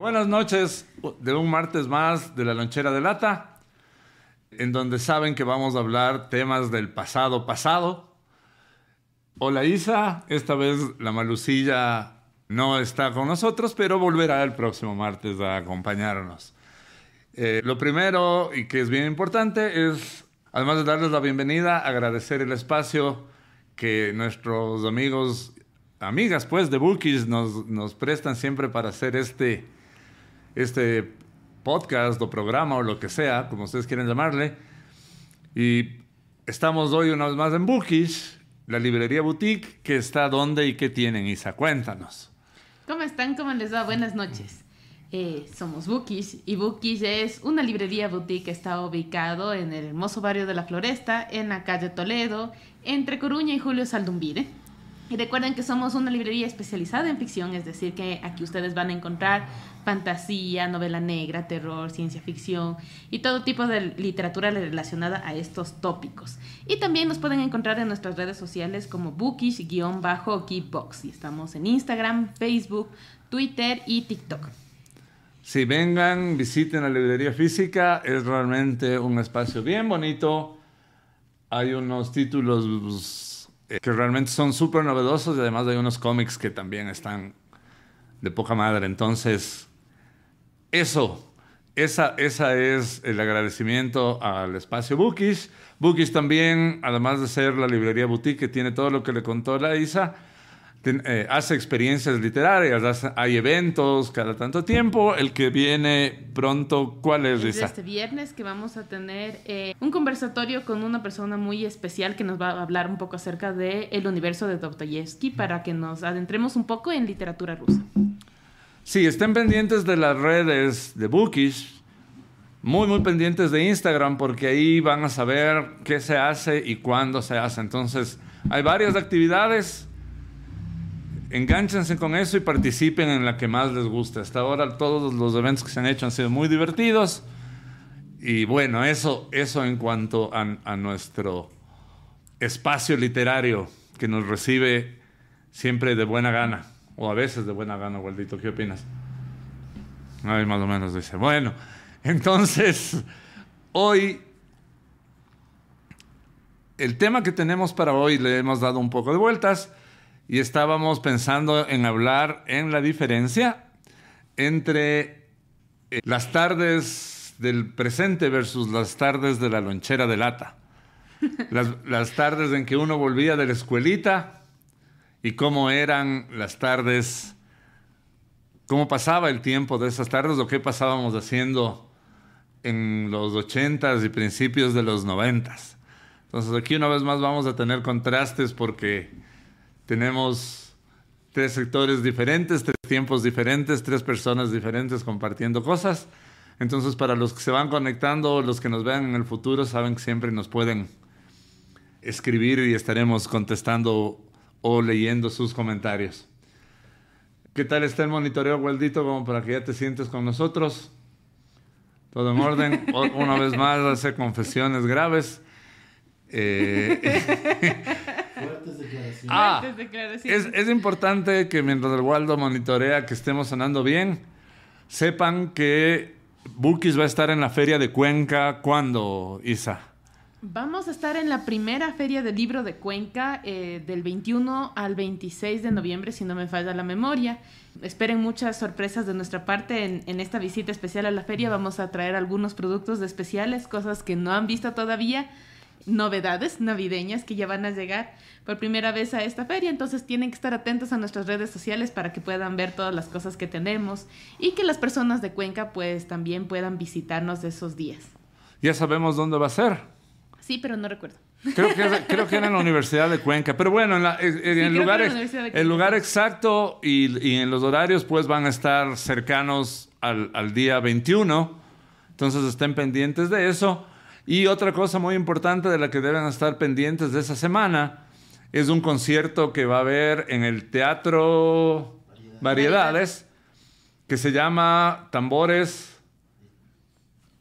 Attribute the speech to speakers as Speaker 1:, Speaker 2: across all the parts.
Speaker 1: Buenas noches de un martes más de la lonchera de lata, en donde saben que vamos a hablar temas del pasado pasado. Hola Isa, esta vez la malucilla no está con nosotros, pero volverá el próximo martes a acompañarnos. Eh, lo primero y que es bien importante es, además de darles la bienvenida, agradecer el espacio que nuestros amigos, amigas pues de Bookies nos, nos prestan siempre para hacer este este podcast o programa o lo que sea, como ustedes quieren llamarle. Y estamos hoy una vez más en Bookish, la librería boutique, que está donde y qué tienen, Isa. Cuéntanos.
Speaker 2: ¿Cómo están? ¿Cómo les va? Buenas noches. Eh, somos Bookish y Bookish es una librería boutique que está ubicado en el hermoso barrio de la Floresta, en la calle Toledo, entre Coruña y Julio Saldumbide. Y recuerden que somos una librería especializada en ficción, es decir, que aquí ustedes van a encontrar fantasía, novela negra, terror, ciencia ficción y todo tipo de literatura relacionada a estos tópicos. Y también nos pueden encontrar en nuestras redes sociales como bookish-geekbox. Y estamos en Instagram, Facebook, Twitter y TikTok.
Speaker 1: Si vengan, visiten la librería física, es realmente un espacio bien bonito. Hay unos títulos eh, que realmente son súper novedosos y además hay unos cómics que también están de poca madre. Entonces, eso, esa, esa es el agradecimiento al espacio Bookish. Bookish también, además de ser la librería boutique que tiene todo lo que le contó la Isa, eh, hace experiencias literarias, hay eventos cada tanto tiempo. El que viene pronto, ¿cuál es,
Speaker 2: Isa? Este viernes que vamos a tener eh, un conversatorio con una persona muy especial que nos va a hablar un poco acerca del el universo de Dostoyevsky para que nos adentremos un poco en literatura rusa.
Speaker 1: Sí, estén pendientes de las redes de Bookish, muy, muy pendientes de Instagram porque ahí van a saber qué se hace y cuándo se hace. Entonces, hay varias actividades enganchense con eso y participen en la que más les guste. Hasta ahora todos los eventos que se han hecho han sido muy divertidos. Y bueno, eso, eso en cuanto a, nuestro espacio literario que nos recibe siempre de buena gana, o a veces de buena gana, Waldito, ¿qué opinas? Ahí más o menos dice. Bueno, entonces, hoy el tema que tenemos para hoy le hemos dado un poco de vueltas y estábamos pensando en hablar en la diferencia entre eh, las tardes del presente versus las tardes de la lonchera de lata. Las, tardes en que uno volvía de la escuelita y cómo eran las tardes, cómo pasaba el tiempo de esas tardes o qué pasábamos haciendo en los ochentas y principios de los noventas. Entonces aquí una vez más vamos a tener contrastes porque tenemos tres sectores diferentes, tres tiempos diferentes, tres personas diferentes compartiendo cosas. Entonces, para los que se van conectando, los que nos vean en el futuro, saben que siempre nos pueden escribir y estaremos contestando o leyendo sus comentarios. ¿Qué tal está el monitoreo, Gualdito, como para que ya te sientes con nosotros? Todo en orden. Una vez más, hace confesiones graves. Eh, Ah, es, importante que mientras el Waldo monitorea que estemos sonando bien, sepan que Bookies va a estar en la feria de Cuenca. ¿Cuándo, Isa?
Speaker 2: Vamos a estar en la primera feria del libro de Cuenca eh, del 21 al 26 de noviembre, si no me falla la memoria. Esperen muchas sorpresas de nuestra parte en, en, esta visita especial a la feria. Vamos a traer algunos productos especiales, cosas que no han visto todavía novedades navideñas que ya van a llegar por primera vez a esta feria, entonces tienen que estar atentos a nuestras redes sociales para que puedan ver todas las cosas que tenemos y que las personas de Cuenca pues también puedan visitarnos esos días.
Speaker 1: Ya sabemos dónde va a ser.
Speaker 2: Sí, pero no recuerdo.
Speaker 1: Creo que, creo que era en la Universidad de Cuenca, pero bueno, en, el, lugar, el lugar exacto y, y, en los horarios pues van a estar cercanos al, al día 21, entonces estén pendientes de eso. Y otra cosa muy importante de la que deben estar pendientes de esa semana es un concierto que va a haber en el Teatro Variedades, que se llama Tambores.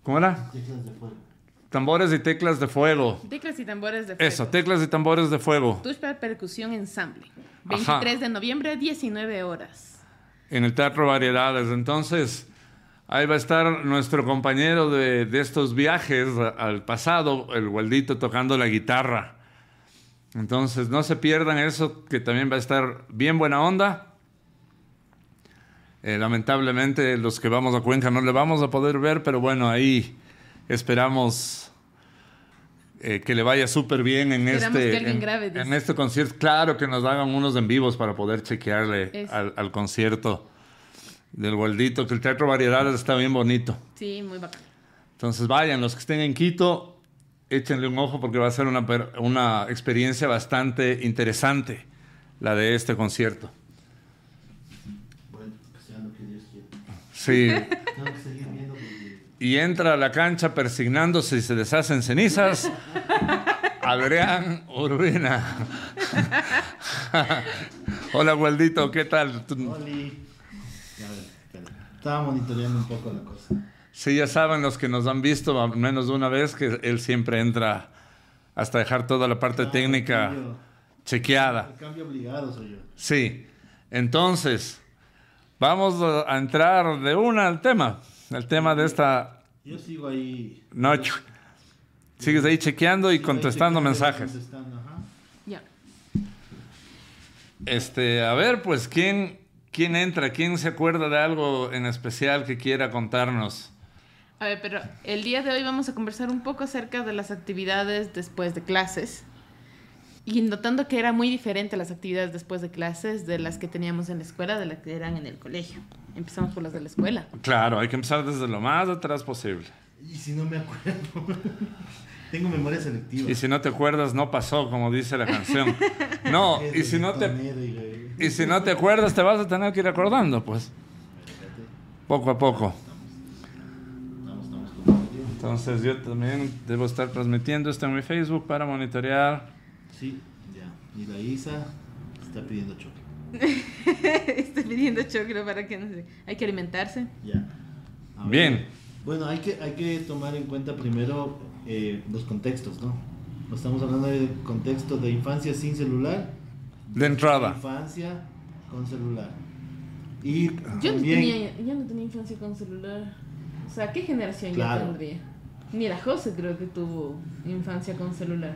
Speaker 1: ¿Cómo era? Teclas de fuego. Tambores y teclas de fuego.
Speaker 2: Teclas y tambores de fuego.
Speaker 1: Eso, teclas y tambores de fuego.
Speaker 2: Tushpa Percusión Ensamble. 23 de noviembre, 19 horas.
Speaker 1: en el Teatro Variedades. Entonces, ahí va a estar nuestro compañero de, de estos viajes al pasado, el Gualdito, tocando la guitarra. Entonces, no se pierdan eso, que también va a estar bien buena onda. Eh, lamentablemente, los que vamos a Cuenca no le vamos a poder ver, pero bueno, ahí esperamos eh, que le vaya súper bien en
Speaker 2: Esperamos
Speaker 1: este, en, este concierto. Claro que nos hagan unos en vivos para poder chequearle al concierto del Gualdito, que el Teatro Variedades está bien bonito.
Speaker 2: Sí, muy bacán.
Speaker 1: Entonces vayan, los que estén en Quito, échenle un ojo porque va a ser una, per- una experiencia bastante interesante la de este concierto.
Speaker 3: Bueno, que sea lo que Dios quiera.
Speaker 1: Sí.
Speaker 3: Tengo que seguir viendo porque
Speaker 1: y entra a la cancha persignándose y se deshacen cenizas. Adrián Urbina. Hola, Gualdito, ¿qué tal?
Speaker 3: Oli. Estaba monitoreando un poco la cosa.
Speaker 1: Sí, ya saben los que nos han visto al menos una vez que él siempre entra hasta dejar toda la parte
Speaker 3: Ah,
Speaker 1: técnica
Speaker 3: El cambio,
Speaker 1: chequeada.
Speaker 3: el cambio obligado soy yo.
Speaker 1: Sí, entonces vamos a entrar de una al tema, el tema de esta
Speaker 3: Yo sigo ahí.
Speaker 1: noche. Sigues ahí chequeando y contestando mensajes.
Speaker 3: contestando, ajá.
Speaker 2: Ya.
Speaker 1: Este, a ver, pues quién quién entra, quién se acuerda de algo en especial que quiera contarnos.
Speaker 2: A ver, pero el día de hoy vamos a conversar un poco acerca de las actividades después de clases. Y notando que era muy diferente las actividades después de clases de las que teníamos en la escuela, de las que eran en el colegio. Empezamos por las de la escuela.
Speaker 1: Claro, hay que empezar desde lo más atrás posible.
Speaker 3: Y si no me acuerdo. Tengo memoria selectiva.
Speaker 1: Y si no te acuerdas, no pasó, como dice la canción. No, y si no te
Speaker 3: y
Speaker 1: si no te acuerdas, te vas a tener que ir acordando, pues, poco a poco. Entonces yo también debo estar transmitiendo esto en mi Facebook para monitorear.
Speaker 3: Sí, ya. Y la Isa está pidiendo choque.
Speaker 2: Estoy pidiendo choclo para que no sé. Hay que alimentarse.
Speaker 3: Ya. A ver.
Speaker 1: Bien.
Speaker 3: Bueno, hay que, hay que tomar en cuenta primero eh, los contextos, ¿no? Estamos hablando del contexto de infancia sin celular,
Speaker 1: De entrada.
Speaker 3: infancia con celular. Y
Speaker 2: Yo no, tenía, yo no tenía infancia con celular. O sea, ¿qué generación
Speaker 3: Claro.
Speaker 2: ya tendría? Ni la José creo que tuvo infancia con celular.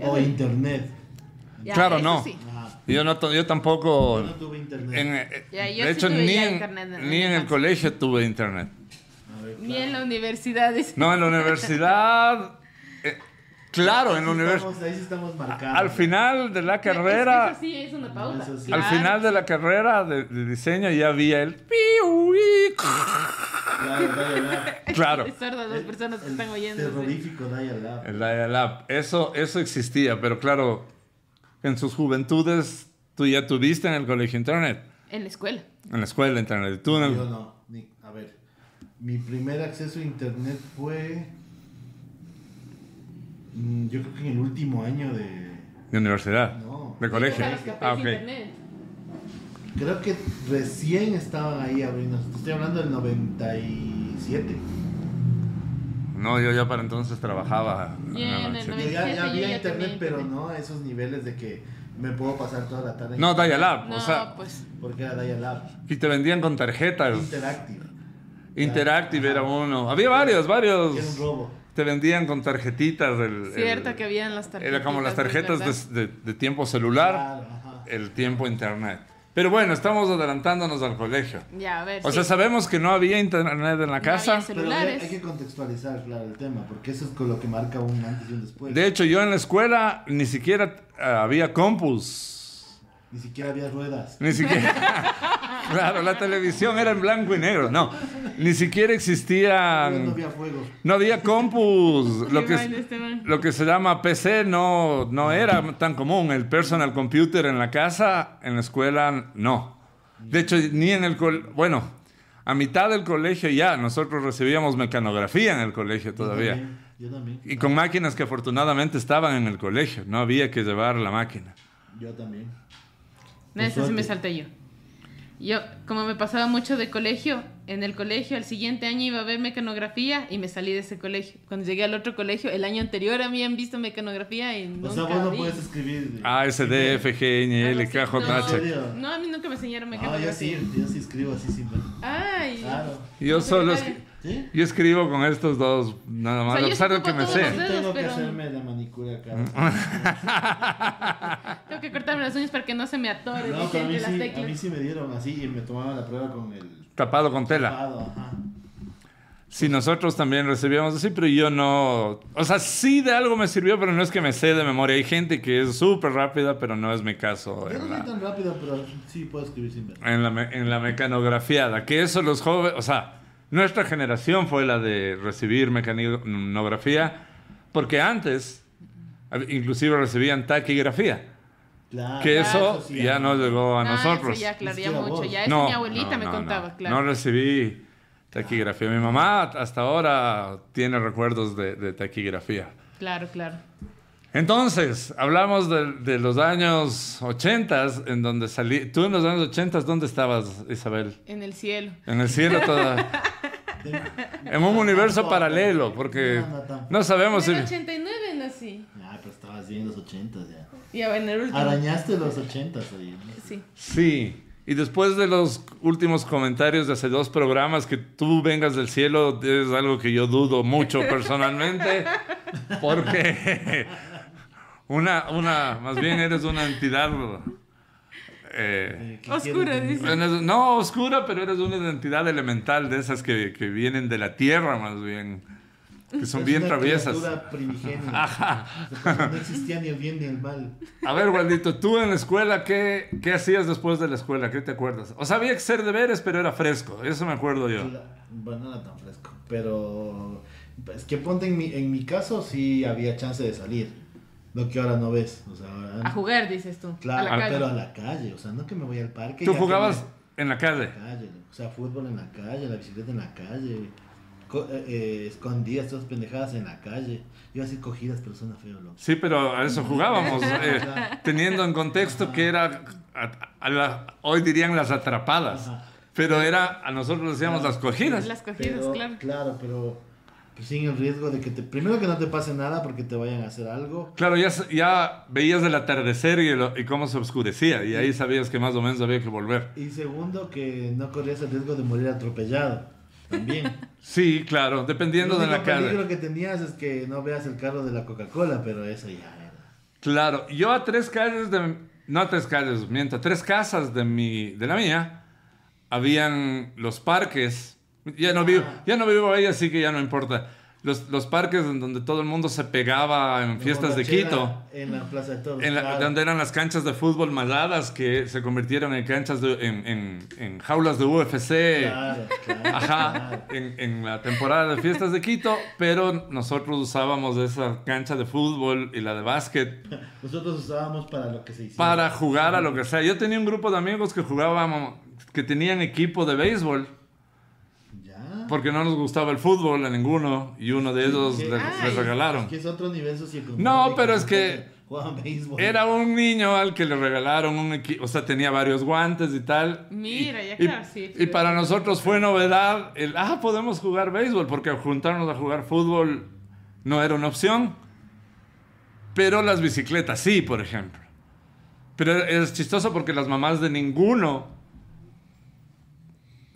Speaker 3: o internet.
Speaker 2: Ya,
Speaker 1: Claro, no.
Speaker 2: sí.
Speaker 3: Ajá.
Speaker 1: Yo, no, yo tampoco...
Speaker 3: Yo no tuve internet.
Speaker 1: en, eh,
Speaker 2: Ya, yo
Speaker 1: de
Speaker 2: sí
Speaker 1: hecho,
Speaker 2: tuve
Speaker 1: ni en,
Speaker 2: internet en-
Speaker 1: ni
Speaker 2: en
Speaker 1: el colegio tuve internet.
Speaker 3: A ver,
Speaker 2: Ni en la universidad.
Speaker 1: No, en la universidad... eh, claro, en la universidad...
Speaker 3: estamos- Ahí sí estamos marcados.
Speaker 1: Al final de la
Speaker 2: Es-
Speaker 1: carrera...
Speaker 2: Eso sí, es una pauta.
Speaker 3: Eso sí.
Speaker 1: Al
Speaker 2: Claro.
Speaker 1: final de la carrera de, de diseño ya había el... piuí.
Speaker 3: Claro.
Speaker 1: Claro.
Speaker 2: Es sorda las personas que
Speaker 3: El
Speaker 2: están oyendo. sí.
Speaker 3: Terrorífico dial-up.
Speaker 1: El dial-up. Eso, eso existía, pero claro, en sus juventudes tú ya tuviste en el colegio internet,
Speaker 2: En la escuela.
Speaker 1: en la escuela internet. Tú en el-
Speaker 3: Yo no, a ver. Mi primer acceso a internet fue. Mm, Yo creo que en el último año de.
Speaker 1: de universidad,
Speaker 3: No.
Speaker 1: de colegio. Ah, ok.
Speaker 2: internet.
Speaker 3: Creo que recién estaban ahí abriendo. Estoy hablando del 97.
Speaker 1: No, yo ya para entonces trabajaba. en
Speaker 2: Y en
Speaker 1: la
Speaker 2: el
Speaker 1: noche.
Speaker 3: Yo
Speaker 2: 97
Speaker 3: ya, había internet, pero no a esos niveles de que me puedo pasar toda la tarde.
Speaker 1: No, dial-up,
Speaker 2: No,
Speaker 1: o sea,
Speaker 2: pues.
Speaker 3: Porque era dial-up.
Speaker 1: y te vendían con tarjetas.
Speaker 3: Interactive.
Speaker 1: Interactive era
Speaker 3: Ajá.
Speaker 1: uno. Había varios, varios.
Speaker 3: Era un robo.
Speaker 1: Te vendían con tarjetitas. El,
Speaker 2: Cierto
Speaker 1: el-
Speaker 2: que habían las tarjetas.
Speaker 1: Era como las tarjetas de, de- de tiempo celular,
Speaker 3: Claro, ajá.
Speaker 1: el tiempo internet. Pero bueno, estamos adelantándonos al colegio.
Speaker 2: Ya, a ver.
Speaker 1: O
Speaker 2: sí.
Speaker 1: sea, sabemos que no había internet en la
Speaker 2: No
Speaker 1: casa.
Speaker 2: había
Speaker 3: Pero hay,
Speaker 2: celulares.
Speaker 3: hay que contextualizar, claro, el tema, porque eso es con lo que marca un antes y un después.
Speaker 1: De hecho, yo en la escuela ni siquiera ah, había compus.
Speaker 3: Ni siquiera había ruedas.
Speaker 1: Ni siquiera. claro, la televisión era en blanco y negro. No, ni siquiera
Speaker 3: No
Speaker 1: existían.
Speaker 3: había fuego.
Speaker 1: No había compus. Lo que, lo se llama PC no, no era tan común. El personal computer en la casa, en la escuela, no. De hecho, ni en el colegio. Bueno, a mitad del colegio ya, nosotros recibíamos mecanografía en el colegio todavía.
Speaker 3: Yo también. Yo también.
Speaker 1: Y con máquinas que afortunadamente estaban en el colegio. No había que llevar la máquina.
Speaker 3: Yo también.
Speaker 2: No, ese sí me salté yo. Yo, como me pasaba mucho de colegio, en el colegio, el siguiente año iba a ver mecanografía y me salí de ese colegio. Cuando llegué al otro colegio, el año anterior habían visto mecanografía y
Speaker 3: O
Speaker 2: nunca
Speaker 3: sea, vos no
Speaker 2: vi.
Speaker 3: puedes escribir.
Speaker 1: A, S, D, F, G, N, L, K, J,
Speaker 2: No,
Speaker 3: ¿En
Speaker 1: H.
Speaker 2: No, a mí nunca me enseñaron
Speaker 3: No, yo
Speaker 2: mecanografía.
Speaker 3: sí, yo sí escribo así sin ver.
Speaker 2: Ay.
Speaker 3: Claro.
Speaker 1: Yo solo yo escribo con estos dos, nada más,
Speaker 2: O sea,
Speaker 1: a pesar de que me sé.
Speaker 2: dedos,
Speaker 3: tengo que
Speaker 2: pero-
Speaker 3: hacerme la manicura acá.
Speaker 2: Tengo que cortarme las uñas para que no se me atore
Speaker 3: No, a mí,
Speaker 2: las
Speaker 3: sí, a mí sí me dieron así y me tomaban la prueba con el
Speaker 1: Tapado con tela.
Speaker 3: tapado, ajá.
Speaker 1: Sí, nosotros también recibíamos así, pero yo no. O sea, sí de algo me sirvió, pero no es que me sé de memoria. Hay gente que es súper rápida, pero no es mi caso.
Speaker 3: Yo
Speaker 1: En
Speaker 3: no soy
Speaker 1: la,
Speaker 3: tan rápido, pero sí puedo escribir sin ver.
Speaker 1: en la, me- en la mecanografiada. Que eso los jóvenes. O sea, nuestra generación fue la de recibir mecanografía, porque antes, inclusive recibían taquigrafía.
Speaker 3: Claro.
Speaker 1: Que eso
Speaker 3: sí,
Speaker 1: ya no llegó a
Speaker 2: Ah,
Speaker 1: nosotros.
Speaker 2: eso ya, claro,
Speaker 3: Ni
Speaker 2: ya mucho. eso
Speaker 1: No,
Speaker 2: mi abuelita
Speaker 1: no,
Speaker 2: me
Speaker 1: no,
Speaker 2: contaba,
Speaker 1: no.
Speaker 2: claro.
Speaker 1: No recibí taquigrafía. Mi mamá hasta ahora tiene recuerdos de, de taquigrafía.
Speaker 2: Claro, claro.
Speaker 1: Entonces, hablamos de, de los años 80, en donde salí. ¿Tú en los años 80 dónde estabas, Isabel?
Speaker 2: En el cielo.
Speaker 1: En el cielo toda. en un universo paralelo, porque
Speaker 3: No,
Speaker 1: sabemos
Speaker 2: en
Speaker 1: si...
Speaker 2: el 89 nací.
Speaker 3: Ya, pero estabas bien en los 80 ya.
Speaker 2: Ya, en el último.
Speaker 3: Arañaste los 80 ahí. ¿no?
Speaker 2: Sí.
Speaker 1: Sí. Y después de los últimos comentarios de hace dos programas, que tú vengas del cielo es algo que yo dudo mucho personalmente, porque una, una, más bien eres una entidad, eh,
Speaker 3: Eh, ¿qué
Speaker 2: Oscura, dice.
Speaker 1: no oscura, pero eres una entidad elemental de esas que, que vienen de la tierra más bien, que son
Speaker 3: Es
Speaker 1: bien
Speaker 3: una
Speaker 1: traviesas.
Speaker 3: primigenia.
Speaker 1: Ajá.
Speaker 3: No existía ni el bien ni el mal.
Speaker 1: A ver, Waldito, tú en la escuela, ¿qué, ¿qué hacías después de la escuela? ¿Qué te acuerdas? O sea, había que ser deberes, pero era fresco. Eso me acuerdo yo.
Speaker 3: La- Bueno, no era tan fresco. Pero es que ponte en mi, en mi caso, sí había chance de salir. Lo que ahora no ves. O sea, ahora-
Speaker 2: A jugar, dices tú.
Speaker 3: Claro,
Speaker 2: a la calle.
Speaker 3: pero a la calle. O sea, no que me voy al parque.
Speaker 1: Tú jugabas
Speaker 3: me-
Speaker 1: en la calle.
Speaker 3: en la calle. O sea, fútbol en la calle, la bicicleta en la calle. Eh, eh, escondidas, todas pendejadas en la calle. Iba a decir cogidas, pero suena feo, loco.
Speaker 1: Sí, pero a eso jugábamos, eh, teniendo en contexto que era, a- a la- hoy dirían las atrapadas,
Speaker 3: Ajá.
Speaker 1: pero era, a nosotros decíamos las cogidas.
Speaker 2: Las cogidas,
Speaker 3: Pero,
Speaker 2: claro.
Speaker 3: Claro, pero pues, sin el riesgo de que te. Primero que no te pase nada porque te vayan a hacer algo.
Speaker 1: Claro, ya, ya veías el atardecer y, el- y cómo se oscurecía, y ahí sabías que más o menos había que volver.
Speaker 3: Y segundo, que no corrías el riesgo de morir atropellado. También.
Speaker 1: Sí, claro, dependiendo de
Speaker 3: el
Speaker 1: la
Speaker 3: único peligro
Speaker 1: calle.
Speaker 3: que tenías es que no veas el carro de la Coca-Cola, pero eso ya era.
Speaker 1: Claro, yo a tres calles de, no a tres calles, miento, a tres casas de mi, de la mía, habían los parques. Ya no vivo, ya no vivo ahí, así que ya no importa. Los, los parques en donde todo el mundo se pegaba en fiestas de Quito.
Speaker 3: En la Plaza de Toros.
Speaker 1: En la-
Speaker 3: claro.
Speaker 1: donde eran las canchas de fútbol maladas que se convirtieron en canchas de, en, en- en jaulas de UFC.
Speaker 3: Claro, claro,
Speaker 1: Ajá, en, la temporada de fiestas de Quito, pero nosotros usábamos esa cancha de fútbol y la de básquet
Speaker 3: Nosotros usábamos para lo que se hiciera.
Speaker 1: para jugar a lo que sea. Yo tenía un grupo de amigos que jugábamos, que tenían equipo de béisbol. Porque no nos gustaba el fútbol a ninguno, y uno de ellos
Speaker 3: ¿Qué?
Speaker 1: les,
Speaker 2: Ay.
Speaker 1: les regalaron.
Speaker 3: Es que es otro nivel.
Speaker 1: No, pero es que. Era un niño al que le regalaron un equipo, o sea, tenía varios guantes y tal.
Speaker 2: Mira,
Speaker 1: Y-
Speaker 2: ya
Speaker 1: y-
Speaker 2: claro, sí.
Speaker 1: Y para nosotros fue novedad el, ah, podemos jugar béisbol, porque juntarnos a jugar fútbol no era una opción. Pero las bicicletas sí, por ejemplo. Pero es chistoso porque las mamás de ninguno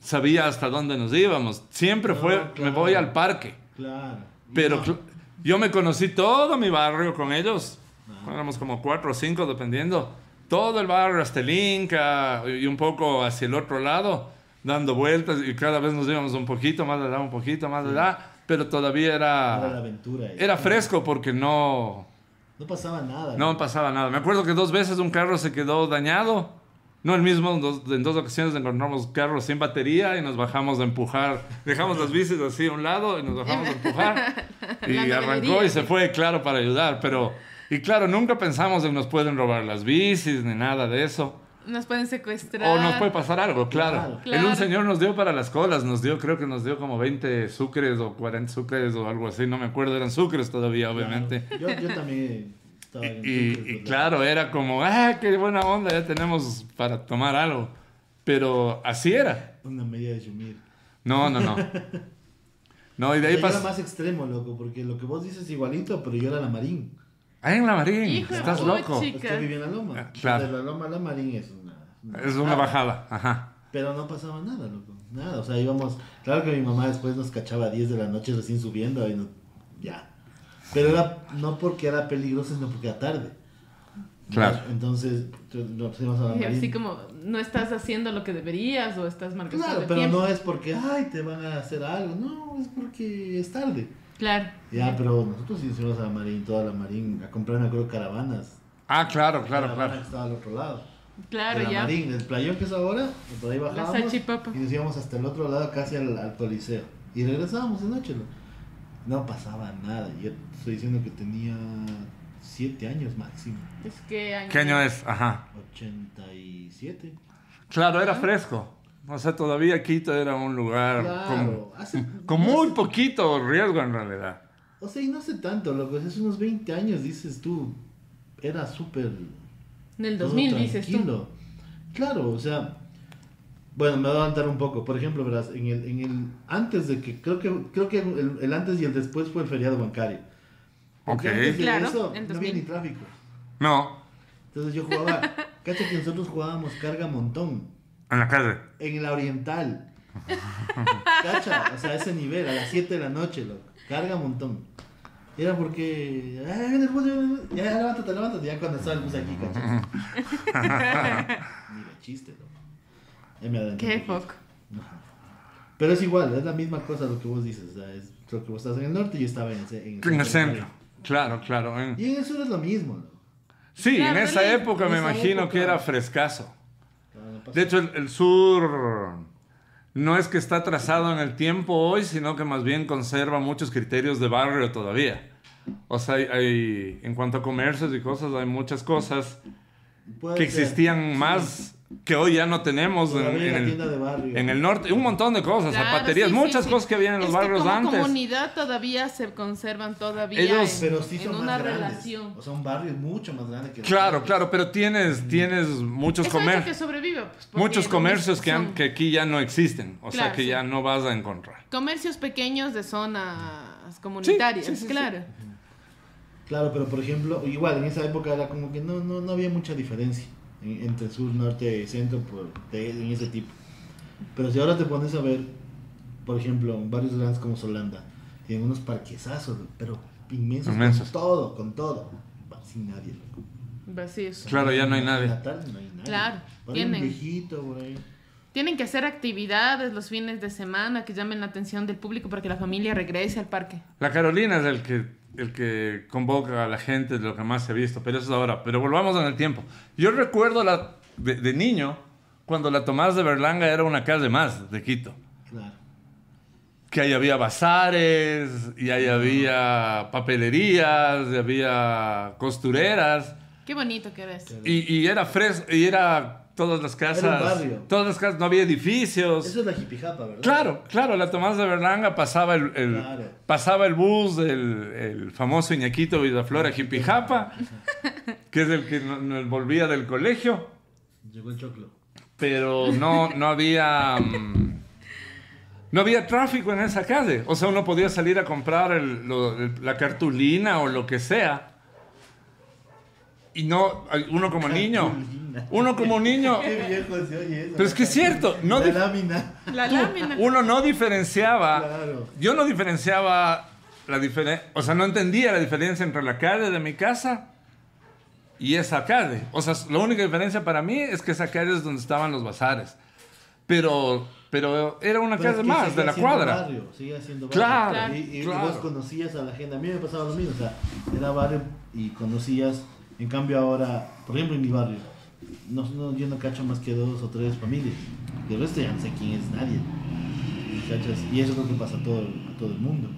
Speaker 1: sabía hasta dónde nos íbamos. Siempre
Speaker 3: No,
Speaker 1: fue, me
Speaker 3: claro.
Speaker 1: voy al parque.
Speaker 3: Claro.
Speaker 1: Pero
Speaker 3: No.
Speaker 1: yo me conocí todo mi barrio con ellos. Éramos como cuatro o cinco, dependiendo. Todo el barrio, hasta el Inca y un poco hacia el otro lado, dando vueltas y cada vez nos íbamos un poquito más allá, un poquito más allá. Pero todavía
Speaker 3: Era la
Speaker 1: era,
Speaker 3: aventura. ahí.
Speaker 1: era fresco porque no,
Speaker 3: No pasaba nada.
Speaker 1: no pasaba nada. Me acuerdo que dos veces un carro se quedó dañado. No el mismo, en dos, en dos ocasiones encontramos carros sin batería y nos bajamos a empujar. Dejamos las bicis así a un lado y nos bajamos a empujar. Y arrancó y se fue, claro, para ayudar. Pero, y claro, nunca pensamos en nos pueden robar las bicis ni nada de eso.
Speaker 2: Nos pueden secuestrar.
Speaker 1: O nos puede pasar algo, claro.
Speaker 3: Claro.
Speaker 1: El un
Speaker 2: Claro.
Speaker 1: señor nos dio para las colas, nos dio, creo que nos dio como 20 sucres o 40 sucres o algo así, no me acuerdo, eran sucres todavía, obviamente.
Speaker 3: Yo, yo también estaba
Speaker 1: Y, y
Speaker 3: pues,
Speaker 1: claro, era como, ah, qué buena onda, ya tenemos para tomar algo. Pero así era.
Speaker 3: Una media de Yumir.
Speaker 1: No, no, no. No, y de ahí
Speaker 3: Yo era
Speaker 1: pasó.
Speaker 3: más extremo, loco, porque lo que vos dices es igualito, pero yo era la Marín.
Speaker 1: Ahí en la Marín,
Speaker 2: Hijo de
Speaker 1: estás
Speaker 2: pucha.
Speaker 1: loco.
Speaker 2: Chica.
Speaker 3: Es que vivía en la loma.
Speaker 1: Ah, claro.
Speaker 3: De la loma a la Marín es una...
Speaker 1: Es una bajada, ajá.
Speaker 3: Pero no pasaba nada, loco. Nada, o sea, íbamos... Claro que mi mamá después nos cachaba a 10 de la noche recién subiendo y nos... Ya. Pero era no porque era peligroso, sino porque era tarde.
Speaker 1: Claro.
Speaker 3: Entonces, nos íbamos a la
Speaker 2: así como, no estás haciendo lo que deberías o estás marcando
Speaker 3: Claro,
Speaker 2: el
Speaker 3: pero
Speaker 2: tiempo.
Speaker 3: no es porque, ay, te van a hacer algo. No, es porque es tarde.
Speaker 2: Claro.
Speaker 3: Ya, pero nosotros sí fuimos a la Marín, toda la Marín, a comprar, me acuerdo, caravanas.
Speaker 1: Ah, claro, claro,
Speaker 3: Caravana
Speaker 1: claro.
Speaker 3: estaba al otro lado.
Speaker 2: Claro,
Speaker 3: de la
Speaker 2: ya.
Speaker 3: Marín, del playón que es ahora, por ahí bajábamos.
Speaker 2: salchipapa.
Speaker 3: Y nos íbamos hasta el otro lado, casi al, al Coliseo. Y regresábamos de noche. ¿no? No pasaba nada. Yo estoy diciendo que tenía 7 años máximo.
Speaker 2: Es que año-
Speaker 1: ¿Qué año es? Ajá.
Speaker 3: 87.
Speaker 1: Claro, era fresco. O sea, todavía Quito era un lugar
Speaker 3: Claro. hace-
Speaker 1: con,
Speaker 3: no
Speaker 1: muy
Speaker 3: hace-
Speaker 1: poquito riesgo en realidad.
Speaker 3: O sea, y no hace tanto, loco. Hace unos 20 años, dices tú. Era súper.
Speaker 2: En el
Speaker 3: todo
Speaker 2: 2000 dices tú.
Speaker 3: tranquilo. Claro, o sea. Bueno, me voy a adelantar un poco. Por ejemplo, verás, en el, en el antes de que creo que creo que el, el antes y el después fue el feriado bancario. Porque
Speaker 1: Ok.
Speaker 3: antes de
Speaker 2: Claro,
Speaker 3: eso no había
Speaker 2: 2000.
Speaker 3: ni tráfico.
Speaker 1: No,
Speaker 3: Entonces yo jugaba, cacha que nosotros jugábamos carga montón
Speaker 1: en la calle.
Speaker 3: en la oriental. Cacha, o sea, a ese nivel, a las 7 de la noche, loco. Carga montón. Y Era porque. Ya, levántate, levántate. Ya cuando estaba el bus aquí, cacha. Mira, chiste, loco. Me
Speaker 2: Qué.
Speaker 3: Ajá. Pero es igual, es la misma cosa lo que vos dices. O sea, es, creo que vos estás en el norte y yo estaba en el, ce-
Speaker 1: En el centro. Claro, claro. en-
Speaker 3: Y en el sur es lo mismo, ¿no?
Speaker 1: Sí,
Speaker 2: Claro,
Speaker 1: en esa
Speaker 2: en
Speaker 1: época me
Speaker 3: esa
Speaker 1: imagino
Speaker 3: época.
Speaker 1: que era frescazo.
Speaker 3: Claro, no pasa
Speaker 1: De hecho, el, el sur no es que está trazado en el tiempo hoy, sino que más bien conserva muchos criterios de barrio todavía. O sea, hay, hay- en cuanto a comercios y cosas, hay muchas cosas
Speaker 3: Puede
Speaker 1: que
Speaker 3: ser.
Speaker 1: existían más que hoy ya no tenemos en, en el,
Speaker 3: tienda de barrio.
Speaker 1: en el norte. Un montón de cosas,
Speaker 2: Claro,
Speaker 1: zapaterías,
Speaker 2: sí,
Speaker 1: muchas
Speaker 2: sí.
Speaker 1: cosas que había en los
Speaker 2: Es
Speaker 1: barrios
Speaker 2: que como
Speaker 1: antes.
Speaker 2: comunidad todavía se conservan todavía
Speaker 1: Ellos-
Speaker 2: en,
Speaker 3: Pero sí
Speaker 2: en
Speaker 3: son
Speaker 2: una
Speaker 3: grandes.
Speaker 2: relación.
Speaker 3: O sea, un barrio es mucho más grande que
Speaker 1: Claro, claro, pero tienes, tienes muchos
Speaker 2: Eso es lo que
Speaker 1: comercios.
Speaker 2: sobrevive. pues,
Speaker 1: Muchos comercios que, han- que aquí ya no existen, o sea que
Speaker 2: sí.
Speaker 1: ya no vas a encontrar.
Speaker 2: Comercios pequeños de zonas comunitarias,
Speaker 1: sí, sí, sí.
Speaker 2: claro.
Speaker 3: Claro, pero por ejemplo, igual en esa época era como que no, no, no había mucha diferencia en- entre sur, norte y centro por, de, en ese tipo. Pero si ahora te pones a ver, por ejemplo, en barrios grandes como Solanda, tienen unos parquesazos, pero inmensos,
Speaker 1: Inmensos.
Speaker 3: con todo, con todo, sin nadie. loco.
Speaker 2: Vacíos.
Speaker 1: Claro, ya no hay nadie.
Speaker 3: Natal, no hay nadie.
Speaker 2: Claro,
Speaker 3: un
Speaker 2: tienen.
Speaker 3: viejito por ahí.
Speaker 2: Tienen que hacer actividades los fines de semana que llamen la atención del público para que la familia regrese al parque.
Speaker 1: La Carolina es el que, el que convoca a la gente, es lo que más se ha visto, pero eso es ahora. Pero volvamos en el tiempo. Yo recuerdo la, de, de niño, cuando la Tomás de Berlanga era una calle más de Quito.
Speaker 3: Claro.
Speaker 1: Que ahí había bazares, y ahí había papelerías, y había costureras,
Speaker 2: Qué bonito que ves.
Speaker 1: y, y era fresco, y era todas las casas. Todas las casas, no había edificios.
Speaker 3: Eso es la jipijapa, ¿verdad?
Speaker 1: Claro, claro, la Tomás de Berlanga pasaba el, el-
Speaker 3: Claro.
Speaker 1: pasaba el bus del el famoso Iñaquito Villaflora Jipijapa, que es el que no- nos volvía del colegio,
Speaker 3: Llegó el choclo.
Speaker 1: pero no, no había mm, no había tráfico en esa calle. O sea, uno podía salir a comprar el- lo- el- la cartulina o lo que sea. Y no, uno como niño, uno como niño,
Speaker 3: Qué viejo se oye eso.
Speaker 1: pero es que es cierto, no
Speaker 3: la lámina.
Speaker 2: La lámina.
Speaker 1: uno no diferenciaba.
Speaker 3: Claro.
Speaker 1: Yo no diferenciaba la diferencia. O sea, no entendía la diferencia entre la calle de mi casa y esa calle. O sea, la única diferencia para mí es que esa calle es donde estaban los bazares. Pero, pero era una
Speaker 3: Pero es
Speaker 1: calle
Speaker 3: que
Speaker 1: más de la cuadra.
Speaker 3: Barrio, sigue siendo
Speaker 1: Claro,
Speaker 3: barrio. Y, y
Speaker 1: claro.
Speaker 3: vos conocías a la gente. A mí me pasaba lo mismo. O sea, era barrio y conocías. En cambio, ahora, por ejemplo, en mi barrio, no, no, yo no cacho más que dos o tres familias. El resto ya no sé quién es nadie. ¿Cachas? Y eso es lo que pasa a todo, el- a todo el mundo.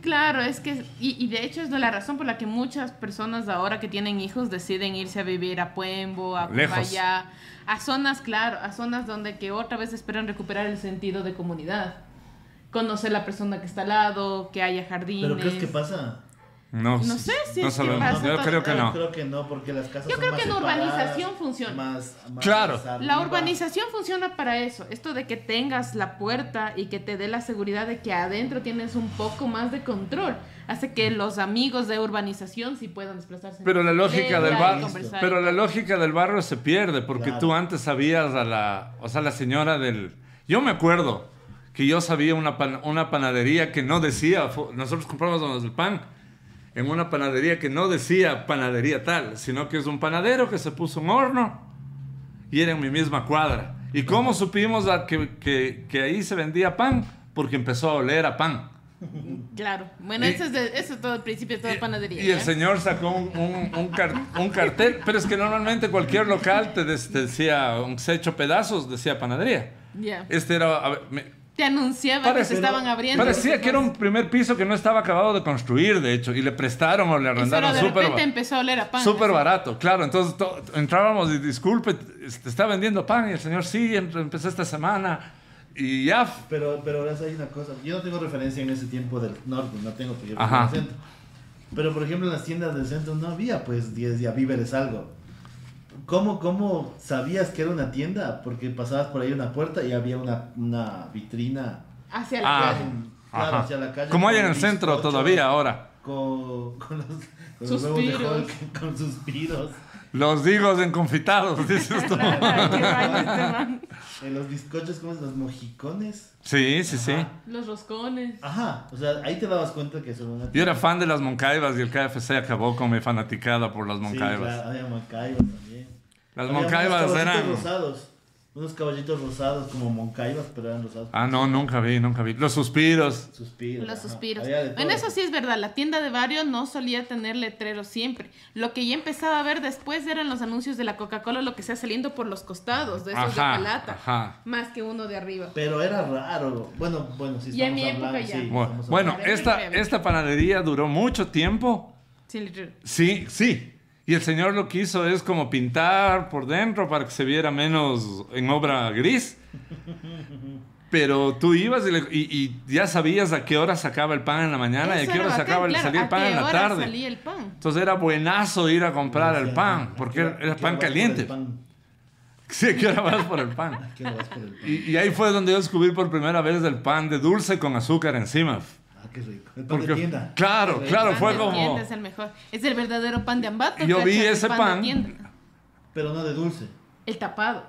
Speaker 2: Claro, es que, y, y de hecho es de la razón por la que muchas personas ahora que tienen hijos deciden irse a vivir a Puembo, a
Speaker 1: Lejos.
Speaker 2: Cumbayá, a zonas, claro, a zonas donde que otra vez esperan recuperar el sentido de comunidad. Conocer la persona que está al lado, que haya jardines.
Speaker 3: Pero ¿crees que pasa?
Speaker 1: No,
Speaker 2: No sé si
Speaker 1: no
Speaker 2: es que pasa
Speaker 1: Yo creo que
Speaker 3: Yo
Speaker 1: no.
Speaker 3: creo que no, porque las casas
Speaker 2: Yo creo
Speaker 3: más
Speaker 2: que en urbanización funciona.
Speaker 3: Más, más
Speaker 1: Claro.
Speaker 3: arriba.
Speaker 2: La urbanización funciona para eso, esto de que tengas la puerta y que te dé la seguridad de que adentro tienes un poco más de control, hace que los amigos de urbanización sí puedan desplazarse.
Speaker 1: Pero la lógica del
Speaker 2: bar
Speaker 1: barrio, pero la lógica del barrio se pierde porque
Speaker 3: Claro.
Speaker 1: tú antes sabías a la, o sea, la señora del, yo me acuerdo que yo sabía una, pan- una panadería que no decía, nosotros comprábamos el pan en una panadería que no decía panadería tal, sino que es un panadero que se puso un horno y era en mi misma cuadra. ¿Y cómo supimos que, que- que ahí se vendía pan? Porque empezó a oler a pan.
Speaker 2: Claro, bueno,
Speaker 1: Y-
Speaker 2: eso, es de- eso es todo el principio de toda panadería.
Speaker 1: Y el
Speaker 2: ¿ya?
Speaker 1: señor sacó un, un- un car- un cartel, pero es que normalmente cualquier local te, des- te decía, un se hecho pedazos, decía panadería.
Speaker 2: Ya.
Speaker 1: Este era, ver, me-
Speaker 2: Te anunciaba
Speaker 1: Parece-
Speaker 2: que se estaban abriendo.
Speaker 1: parecía que era un primer piso que no estaba acabado de construir, de hecho, y le prestaron o le arrendaron súper
Speaker 2: empezó a oler a pan.
Speaker 1: súper barato, claro. Entonces to- entrábamos y disculpe, te está vendiendo pan y el señor sí, em- empezó esta semana y ya.
Speaker 3: Pero, pero ahora hay una cosa. Yo no tengo referencia en ese tiempo del norte, no tengo
Speaker 1: Ajá.
Speaker 3: en el centro. Pero por ejemplo en las tiendas del centro no había pues 10 días víveres algo. ¿Cómo, ¿Cómo sabías que era una tienda? Porque pasabas por ahí una puerta y había una, una vitrina
Speaker 2: Hacia la
Speaker 1: Ah,
Speaker 2: calle.
Speaker 3: claro, hacia la calle.
Speaker 1: Como hay en el centro todavía ahora.
Speaker 3: Con, con los, con los huevos de
Speaker 2: Suspiros.
Speaker 3: Hulk, con suspiros.
Speaker 1: Los digos enconfitados, dices tú.
Speaker 3: En los bizcochos, como los mojicones.
Speaker 1: Sí, sí, sí.
Speaker 2: Los roscones.
Speaker 3: Ajá, o sea, ahí te dabas cuenta que son una
Speaker 1: Yo era fan de las Moncaivas y el KFC acabó con mi fanaticada por las
Speaker 3: Sí,
Speaker 1: Moncaivas.
Speaker 3: claro, había Moncaivas también.
Speaker 1: Las
Speaker 3: Había
Speaker 1: Moncaivas eran...
Speaker 3: rosados. Unos caballitos rosados como Moncaivas, pero eran rosados.
Speaker 1: Ah, no, nunca vi, nunca vi. Los suspiros.
Speaker 3: Suspiros.
Speaker 2: Los
Speaker 3: ajá.
Speaker 2: suspiros. Bueno, eso sí es verdad. La tienda de barrio no solía tener letreros siempre. Lo que ya empezaba a ver después eran los anuncios de la Coca-Cola, lo que sea saliendo por los costados, de esos de
Speaker 1: Ajá,
Speaker 2: palata.
Speaker 1: ajá.
Speaker 2: Más que uno de arriba.
Speaker 3: Pero era raro. Bueno, bueno, sí
Speaker 2: Y en mi época
Speaker 3: hablando,
Speaker 2: ya.
Speaker 3: sí,
Speaker 1: Bueno, esta, esta panadería duró mucho tiempo.
Speaker 2: Sin letrero.
Speaker 1: Sí, sí. Y el señor lo que hizo es como pintar por dentro para que se viera menos en obra gris. Pero tú ibas y, le- y- y ya sabías a qué hora sacaba el pan en la mañana y a qué hora
Speaker 2: bacán,
Speaker 1: sacaba el,
Speaker 2: claro,
Speaker 1: salía el
Speaker 2: ¿a
Speaker 1: pan
Speaker 2: qué
Speaker 1: en la
Speaker 2: hora
Speaker 1: tarde.
Speaker 2: salía el pan?
Speaker 1: Entonces era buenazo ir a comprar el pan,
Speaker 3: ¿a
Speaker 1: porque era, pan caliente.
Speaker 3: pan?
Speaker 1: Sí, ¿a qué hora vas por el pan?
Speaker 3: ¿A qué hora vas por el pan?
Speaker 1: Y, y ahí fue donde yo descubrí por primera vez el pan de dulce con azúcar encima.
Speaker 3: Qué rico. El pan
Speaker 1: Porque-
Speaker 3: de tienda.
Speaker 1: claro, claro, fue
Speaker 2: Pan de
Speaker 1: como-
Speaker 2: tienda es el mejor. Es el verdadero pan de ambato.
Speaker 1: Yo vi ese
Speaker 2: de
Speaker 1: pan.
Speaker 2: tienda.
Speaker 3: Pero no de dulce.
Speaker 2: El tapado.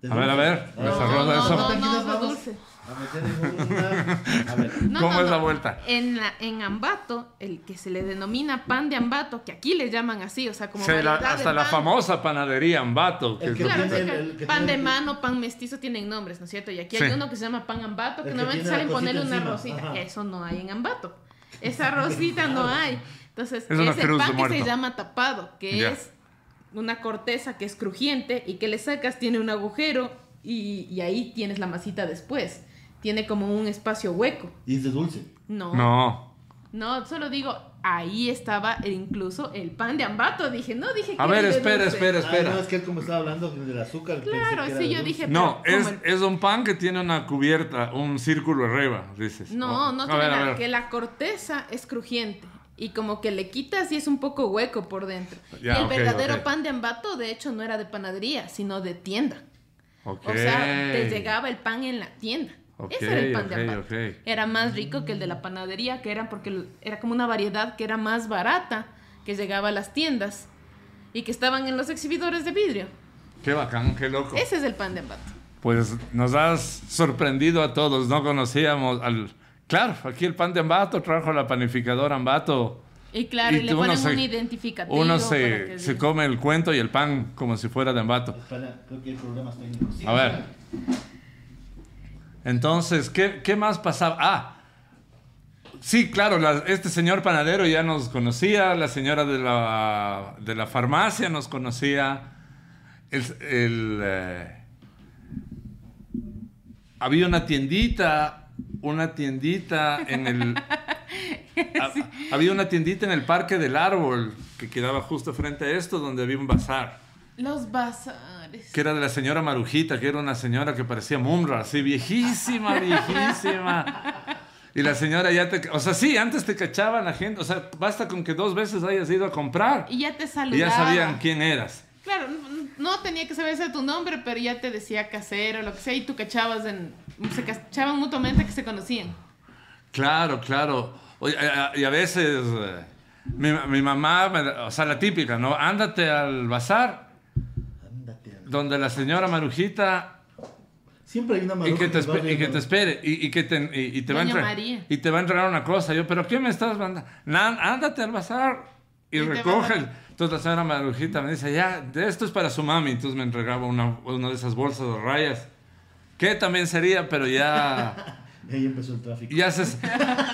Speaker 3: de
Speaker 1: A ver, a ver,
Speaker 2: no,
Speaker 1: eso.
Speaker 2: no, no, no, dulce.
Speaker 3: A meter en una... A ver.
Speaker 2: No,
Speaker 1: ¿Cómo
Speaker 2: no,
Speaker 1: es la vuelta?
Speaker 2: En, la, en Ambato, el que se le denomina pan de Ambato, que aquí le llaman así, o sea, como
Speaker 1: Sí, la- hasta la
Speaker 2: pan.
Speaker 1: famosa panadería Ambato. que
Speaker 3: El
Speaker 1: es
Speaker 3: que
Speaker 1: lo
Speaker 2: Claro,
Speaker 1: que-
Speaker 3: tiene
Speaker 2: es que
Speaker 3: el- el que
Speaker 2: pan de mano, pan mestizo tienen nombres, ¿no es cierto? Y aquí
Speaker 1: Sí.
Speaker 2: hay uno que se llama pan ambato, que normalmente salen ponerle una
Speaker 3: encima.
Speaker 2: rosita.
Speaker 3: Ajá.
Speaker 2: Eso no hay en ambato. Esa rosita no hay. Entonces,
Speaker 1: Es
Speaker 2: es el pan que se llama tapado, que es una corteza que es crujiente y que le sacas, tiene un agujero y, y ahí tienes la masita después. Tiene como un espacio hueco.
Speaker 3: Y es de dulce.
Speaker 2: No.
Speaker 1: No.
Speaker 2: No, solo digo, ahí estaba incluso el pan de ambato. Dije, no dije que
Speaker 1: A ver,
Speaker 2: era
Speaker 1: espera,
Speaker 2: dulce.
Speaker 1: espera,
Speaker 3: Ah, no,
Speaker 1: espera.
Speaker 3: es que él como estaba hablando del azúcar. pensé
Speaker 2: Claro,
Speaker 3: que
Speaker 2: sí, yo dije,
Speaker 1: No, es,
Speaker 2: el-
Speaker 1: es un pan que tiene una cubierta, un círculo arriba, dices.
Speaker 2: No,
Speaker 1: Oh,
Speaker 2: no tiene
Speaker 1: ver,
Speaker 2: nada, que la corteza es crujiente y como que le quitas y es un poco hueco por dentro.
Speaker 1: Ya,
Speaker 2: y el verdadero pan de ambato, de hecho, no era de panadería, sino de tienda.
Speaker 1: Ok.
Speaker 2: O sea, te llegaba el pan en la tienda.
Speaker 1: Ok,
Speaker 2: Ese era el pan de
Speaker 1: ok,
Speaker 2: ambato.
Speaker 1: ok.
Speaker 2: Era más rico que el de la panadería, que era porque era como una variedad que era más barata, que llegaba a las tiendas y que estaban en los exhibidores de vidrio.
Speaker 1: Qué bacán, qué loco.
Speaker 2: Ese es el pan de ambato.
Speaker 1: Pues nos has sorprendido a todos, no conocíamos al... Claro, aquí el pan de Ambato trajo la panificadora Ambato.
Speaker 2: Y claro, y, le ponen
Speaker 1: se-
Speaker 2: un identificativo.
Speaker 1: Uno se, se come el cuento y el pan como si fuera de Ambato.
Speaker 3: Espera, creo que hay problemas técnicos. Sí,
Speaker 1: A ver. Entonces, ¿qué, qué más pasaba? Ah, sí, claro, la- este señor panadero ya nos conocía, la señora de la, de la farmacia nos conocía, el, el, eh, había una tiendita, una tiendita en el... ha- Había una tiendita en el Parque del Árbol que quedaba justo frente a esto, donde había un bazar
Speaker 2: Los bazares.
Speaker 1: que era de la señora Marujita, que era una señora que parecía Mumra, así viejísima, viejísima, Y la señora ya te... O sea, sí, antes te cachaban la gente. O sea, basta con que dos veces hayas ido a comprar.
Speaker 2: Y ya te saludaba.
Speaker 1: Y ya sabían quién eras.
Speaker 2: Claro, no tenía que saberse tu nombre, pero ya te decía casero, lo que sea, y tú cachabas en... Se cachaban mutuamente que se conocían.
Speaker 1: Claro, claro. Oye, y a veces eh, mi, mi mamá, o sea, la típica, ¿no? Ándate al bazar. Donde la señora Marujita
Speaker 3: Siempre hay una
Speaker 1: y
Speaker 3: maruja
Speaker 1: que te,
Speaker 3: el
Speaker 1: y que te espere y, y que te, y, y te va a
Speaker 2: María.
Speaker 1: y te va a entregar una cosa. Yo, pero ¿qué me estás mandando? "Nan, ándate al bazar y,
Speaker 2: Y
Speaker 1: recoge. Entonces la señora Marujita me dice, ya, de esto es para su mami. Entonces me entregaba una, una de esas bolsas de rayas. Que también sería, pero ya...
Speaker 3: Y ahí empezó el tráfico.
Speaker 1: ya se,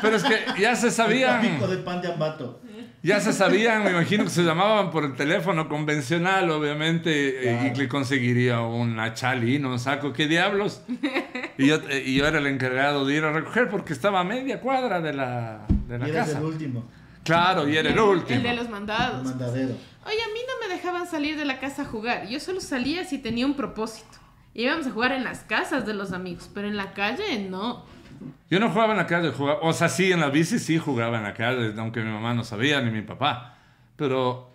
Speaker 1: pero es que ya se
Speaker 3: El
Speaker 1: sabían.
Speaker 3: tráfico de pan de ambato.
Speaker 1: Ya se sabían, me imagino que se llamaban por el teléfono convencional, obviamente, eh, y le conseguiría una chalina, un saco, ¿qué diablos? Y yo, eh, y yo era el encargado de ir a recoger porque estaba a media cuadra de la, de
Speaker 3: Y
Speaker 1: la
Speaker 3: eres
Speaker 1: casa.
Speaker 3: el último.
Speaker 1: Claro, y era el último.
Speaker 2: El de los
Speaker 3: El
Speaker 2: mandados.
Speaker 3: mandadero.
Speaker 2: Oye, a mí no me dejaban salir de la casa a jugar. Yo solo salía si tenía un propósito. Íbamos a jugar en las casas de los amigos, pero en la calle no.
Speaker 1: Yo no jugaba en la calle, jugaba, o sea, sí, en la bici sí jugaba en la calle, aunque mi mamá no sabía, ni mi papá. Pero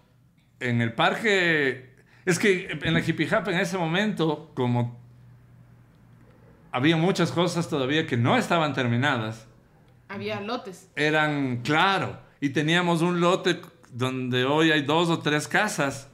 Speaker 1: en el parque, es que en la Hippie Hop en ese momento, como había muchas cosas todavía que no estaban terminadas,
Speaker 2: Había lotes.
Speaker 1: eran, claro, y teníamos un lote donde hoy hay dos o tres casas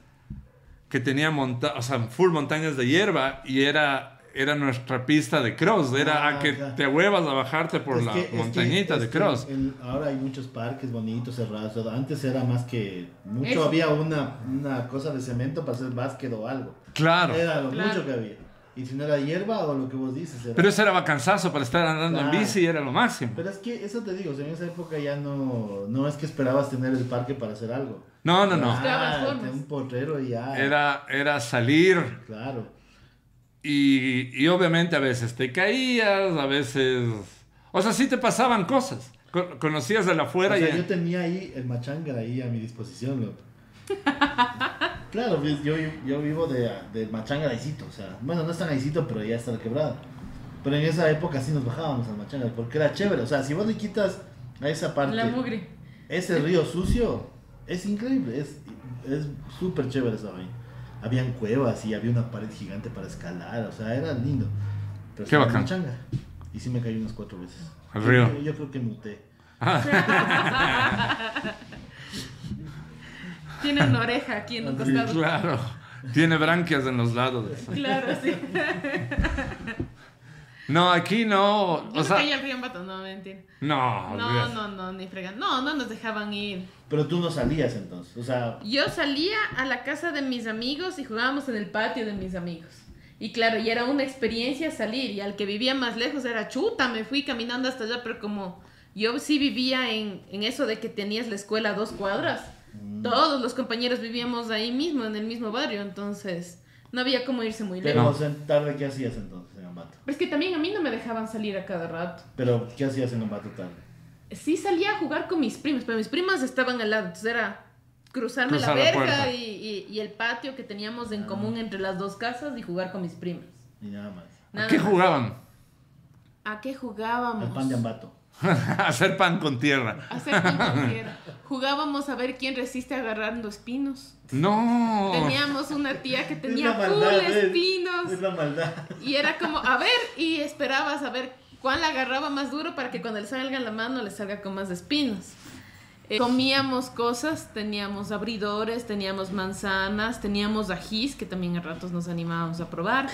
Speaker 1: que tenían monta o sea, full montañas de hierba y era, era nuestra pista de cross, era
Speaker 3: Ah,
Speaker 1: a que
Speaker 3: claro.
Speaker 1: te huevas a bajarte por
Speaker 3: Es
Speaker 1: la
Speaker 3: que- es que-
Speaker 1: montañita
Speaker 3: es
Speaker 1: de
Speaker 3: que
Speaker 1: cross.
Speaker 3: el- ahora hay muchos parques bonitos, cerrados. todo. Antes era más que mucho. Había una, una cosa de cemento para hacer básquet o algo.
Speaker 1: Claro,
Speaker 3: Era lo
Speaker 2: Claro.
Speaker 3: mucho que había. Y si no era hierba o lo que vos dices. Era...
Speaker 1: pero eso era vacanzazo para estar andando en
Speaker 3: Claro.
Speaker 1: bici, era lo máximo.
Speaker 3: Pero es que eso te digo, o sea, en esa época ya no, no es que esperabas tener el parque para hacer algo.
Speaker 1: No, no, no.
Speaker 3: Ah, un portero y ya.
Speaker 1: Era, era salir
Speaker 3: Claro.
Speaker 1: Y, y obviamente a veces te caías, a veces... O sea, sí te pasaban cosas. Co- Conocías de la afuera
Speaker 3: o sea,
Speaker 1: y...
Speaker 3: yo tenía ahí el machanga ahí a mi disposición, loco. claro, pues, yo, yo vivo de, de machanga de Aicito, o sea, bueno, no es tan Aicito, pero ya está quebrada. Pero en esa época sí nos bajábamos al machanga, porque era chévere, o sea, si vos le quitas a esa parte,
Speaker 2: La mugre.
Speaker 3: ese río sucio, es increíble, es es súper chévere esa vaina. Habían cuevas y había una pared gigante para escalar, o sea, era lindo. Pero
Speaker 1: Qué bacán.
Speaker 3: machanga. Y sí me caí unas cuatro veces.
Speaker 1: Al río.
Speaker 3: Yo, yo creo que muté.
Speaker 2: Tiene una oreja aquí en un costado.
Speaker 1: Claro. Tiene branquias en los lados.
Speaker 2: Claro, sí.
Speaker 1: No, aquí no.
Speaker 2: Yo
Speaker 1: O
Speaker 2: me
Speaker 1: sea,
Speaker 2: caí al río en Bato, no, mentira.
Speaker 1: no.
Speaker 2: No, no, no, ni fregan. No, no nos dejaban ir.
Speaker 3: Pero tú no salías entonces, o sea,
Speaker 2: Yo salía a la casa de mis amigos y jugábamos en el patio de mis amigos. Y claro, y era una experiencia salir. Y al que vivía más lejos era chuta, me fui caminando hasta allá, pero como yo sí vivía en, en eso de que tenías la escuela a dos cuadras, todos los compañeros vivíamos ahí mismo, en el mismo barrio, entonces no había como irse muy
Speaker 3: pero
Speaker 2: lejos.
Speaker 3: o sea, en tarde, ¿qué hacías entonces en Ambato?
Speaker 2: Pero es que también a mí no me dejaban salir a cada rato.
Speaker 3: Pero, ¿qué hacías en Ambato tarde?
Speaker 2: Sí salía a jugar con mis primas, pero mis primas estaban al lado, entonces era cruzarme
Speaker 1: Cruzar
Speaker 2: la
Speaker 1: la
Speaker 2: verja y, y- y el patio que teníamos en
Speaker 3: Ah.
Speaker 2: común entre las dos casas y jugar con mis primas.
Speaker 3: Y nada más.
Speaker 1: ¿A qué
Speaker 2: más.
Speaker 1: jugaban?
Speaker 2: ¿A qué jugábamos?
Speaker 3: El pan de Ambato.
Speaker 1: Hacer pan con tierra.
Speaker 2: Hacer cuanto quiera. Jugábamos a ver quién resiste agarrando espinos.
Speaker 1: No.
Speaker 2: Teníamos una tía que
Speaker 3: Es
Speaker 2: tenía
Speaker 3: la
Speaker 2: full espinos.
Speaker 3: Es la maldad.
Speaker 2: Y era como, a ver, y esperabas a ver cuál la agarraba más duro para que cuando le salga en la mano le salga con más espinos. Eh, comíamos cosas, teníamos abridores, teníamos manzanas, teníamos ajís, que también a ratos nos animábamos a probar.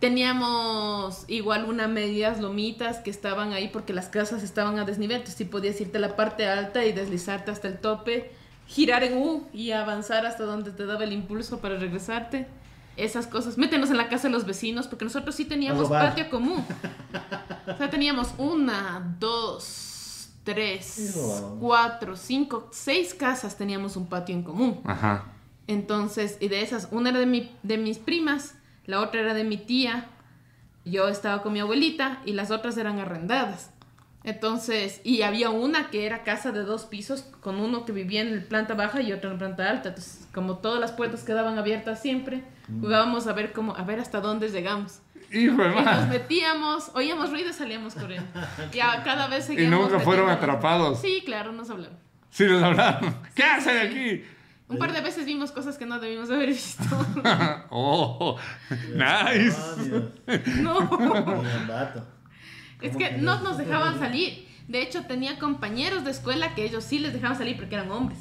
Speaker 2: Teníamos igual una medias lomitas que estaban ahí porque las casas estaban a desnivel, entonces sí podías irte a la parte alta y deslizarte hasta el tope, girar en U y avanzar hasta donde te daba el impulso para regresarte. Esas cosas, métenos en la casa de los vecinos porque nosotros sí teníamos patio común. O sea, teníamos una, dos, tres, cuatro, cinco, seis casas teníamos un patio en común.
Speaker 1: Ajá.
Speaker 2: Entonces, y de esas, una era de, mi, de mis primas, la otra era de mi tía, yo estaba con mi abuelita y las otras eran arrendadas. Entonces, y había una que era casa de dos pisos, con uno que vivía en la planta baja y otro en la planta alta. Entonces, como todas las puertas quedaban abiertas siempre, jugábamos a ver cómo, a ver hasta dónde llegamos.
Speaker 1: Hijo de
Speaker 2: Y nos metíamos, oíamos ruido y salíamos corriendo. Ya cada vez
Speaker 1: Y
Speaker 2: seguíamos.
Speaker 1: nunca fueron atrapados.
Speaker 2: Sí, claro, nos hablaron.
Speaker 1: Sí, les hablaron. ¿Qué hacen aquí?
Speaker 2: Un par de veces vimos cosas que no debimos haber visto.
Speaker 1: Oh, nice.
Speaker 3: Demonios.
Speaker 2: no. Es
Speaker 3: ¿Cómo
Speaker 2: que no
Speaker 3: no?
Speaker 2: nos dejaban salir. De hecho, tenía compañeros de escuela que ellos sí les dejaban salir porque eran hombres.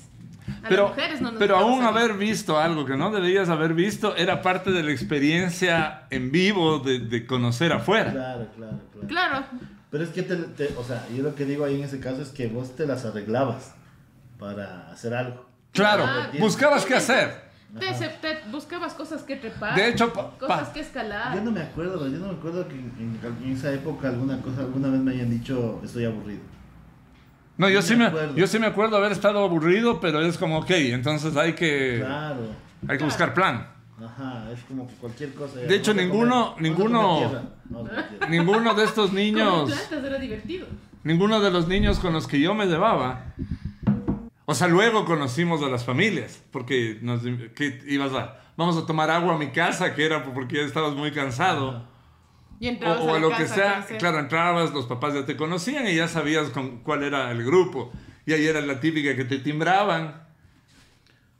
Speaker 2: A
Speaker 1: Pero,
Speaker 2: las mujeres no nos
Speaker 1: pero aún
Speaker 2: salir.
Speaker 1: haber visto algo que no debías haber visto era parte de la experiencia en vivo de, de conocer afuera.
Speaker 3: Claro, claro, claro.
Speaker 2: Claro.
Speaker 3: Pero es que, te, te- o sea, yo lo que digo ahí en ese caso es que vos te las arreglabas para hacer algo.
Speaker 1: Claro,
Speaker 2: Ah,
Speaker 1: buscabas qué hacer.
Speaker 2: Te, te buscabas cosas que trepar.
Speaker 1: De hecho, pa-
Speaker 2: cosas que escalar.
Speaker 3: Yo no me acuerdo, yo no me acuerdo que en, en esa época alguna cosa, alguna vez me hayan dicho estoy aburrido.
Speaker 1: No, yo sí,
Speaker 3: me
Speaker 1: yo sí me acuerdo haber estado aburrido, pero es como, ok, entonces hay que,
Speaker 3: Claro.
Speaker 1: hay que buscar plan.
Speaker 3: Ajá, es como que cualquier cosa.
Speaker 1: De hecho, ninguno-
Speaker 3: comer-
Speaker 1: ninguno-. Ninguno de estos niños,
Speaker 2: plantas era divertido.
Speaker 1: ninguno de los niños con los que yo me llevaba, o sea, luego conocimos a las familias, porque nos, que ibas a, vamos a tomar agua a mi casa, que era porque ya estabas muy cansado.
Speaker 2: Y
Speaker 1: O,
Speaker 2: entrabas
Speaker 1: o
Speaker 2: a
Speaker 1: lo que
Speaker 2: casa a
Speaker 1: sea,
Speaker 2: conocer.
Speaker 1: claro, entrabas, los papás ya te conocían y ya sabías con cuál era el grupo. Y ahí era la típica que te timbraban.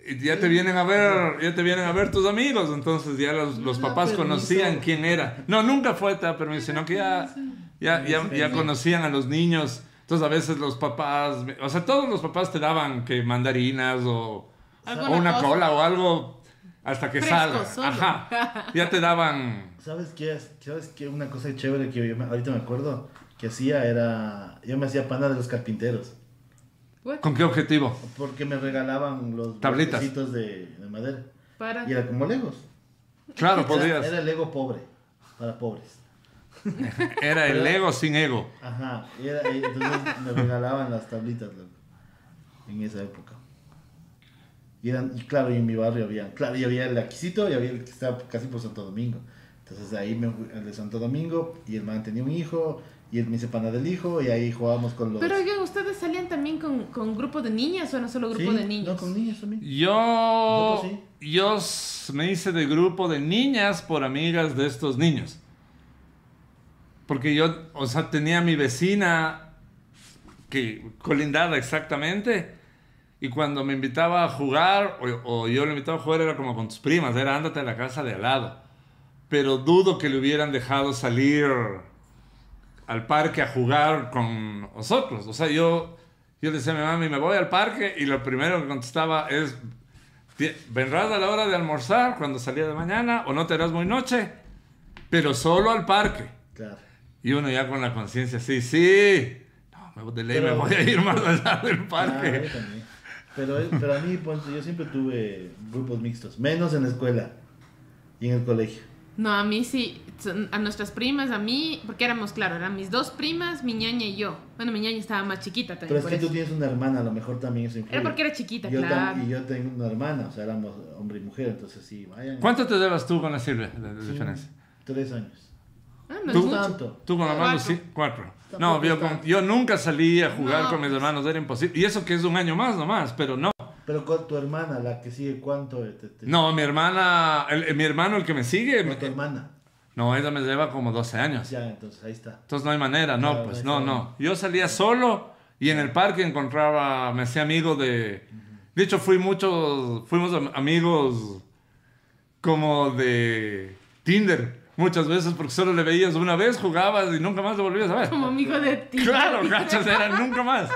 Speaker 1: Y ya te vienen a ver, ya te vienen a ver tus amigos, entonces ya los, los papás conocían quién era. No, nunca fue te da permiso, sino que ya, ya, ya, ya conocían a los niños. Entonces a veces los papás, o sea, todos los papás te daban que mandarinas o, o una
Speaker 2: cosa.
Speaker 1: cola o algo hasta que salga.
Speaker 2: solo.
Speaker 1: Ajá. Ya te daban
Speaker 3: ¿Sabes qué? es? ¿Sabes qué? Una cosa chévere que yo me- ahorita me acuerdo que hacía era. Yo me hacía pana de los carpinteros.
Speaker 2: What?
Speaker 1: ¿Con qué objetivo?
Speaker 3: Porque me regalaban los
Speaker 1: Tablitas.
Speaker 3: de, de madera.
Speaker 2: Para.
Speaker 3: Y era como Legos.
Speaker 1: Claro,
Speaker 3: Era,
Speaker 1: podías.
Speaker 3: era el Lego pobre. Para pobres.
Speaker 1: Era el ego sin ego.
Speaker 3: Ajá. Y, era- y entonces me regalaban las tablitas, loco. En esa época. Y, eran, y claro, y en mi barrio había. Claro, y había el Aquisito y había el que estaba casi por Santo Domingo. Entonces ahí me fui al de Santo Domingo y el man tenía un hijo y él me hice pana del hijo y ahí jugábamos con los.
Speaker 2: Pero oigan, ¿ustedes salían también con, con grupo de niñas o no solo grupo
Speaker 3: Sí,
Speaker 2: de niños?
Speaker 3: No, con niños también.
Speaker 1: Yo,
Speaker 3: Nosotros
Speaker 1: yo me hice de grupo de niñas por amigas de estos niños. Porque yo, o sea, tenía mi vecina que colindada exactamente. Y cuando me invitaba a jugar, o, o yo le invitaba a jugar, era como con tus primas, era ándate a la casa de al lado. Pero dudo que le hubieran dejado salir al parque a jugar con nosotros. O sea, yo, yo le decía a mi mami, me voy al parque, y lo primero que contestaba es, "Ti- ¿vendrás a la hora de almorzar cuando salía de mañana o no te harás muy noche? Pero solo al parque.
Speaker 3: Claro.
Speaker 1: Y uno ya con la conciencia, sí, sí. No, me- de ley me
Speaker 3: Pero-
Speaker 1: voy a ir más allá del
Speaker 3: Ah,
Speaker 1: parque.
Speaker 3: también. Pero, pero a mí, pues, yo siempre tuve grupos mixtos, menos en la escuela y en el colegio.
Speaker 2: No, a mí sí, a nuestras primas, a mí, porque éramos, claro, eran mis dos primas, mi ñaña y yo. Bueno, mi ñaña estaba más chiquita también.
Speaker 3: Pero es que tú
Speaker 2: eso.
Speaker 3: tienes una hermana, a lo mejor también eso influye.
Speaker 2: Era porque era chiquita,
Speaker 3: yo
Speaker 2: claro.
Speaker 3: Y yo tengo una hermana, o sea, éramos hombre y mujer, entonces sí, vayan.
Speaker 1: ¿Cuánto te debas tú con la Silvia
Speaker 3: Sí,
Speaker 1: diferencia?
Speaker 3: Tres años.
Speaker 2: Ah, no
Speaker 1: ¿Tú?
Speaker 3: tanto.
Speaker 1: ¿Tú con la mano?
Speaker 2: Cuatro.
Speaker 1: Sí, cuatro. No, yo, con- yo nunca salí a jugar
Speaker 2: No,
Speaker 1: con mis
Speaker 2: pues.
Speaker 1: hermanos, era imposible. Y eso que es un año más nomás, pero no.
Speaker 3: Pero con tu hermana, la que sigue, ¿cuánto? te- te-
Speaker 1: No, mi hermana, el- el- mi hermano, el que me sigue,
Speaker 3: No, tu hermana.
Speaker 1: no, ella me lleva como 12 años.
Speaker 3: Ya, entonces ahí está.
Speaker 1: Entonces no hay manera, no,
Speaker 3: Claro,
Speaker 1: pues no, no. Yo salía solo y en el parque encontraba, me hacía amigo de... De hecho, fui muchos, fuimos am- amigos como de Tinder muchas veces porque solo le veías una vez, jugabas y nunca más lo volvías a ver.
Speaker 2: Como amigo de ti.
Speaker 1: Claro, gachas, era nunca más.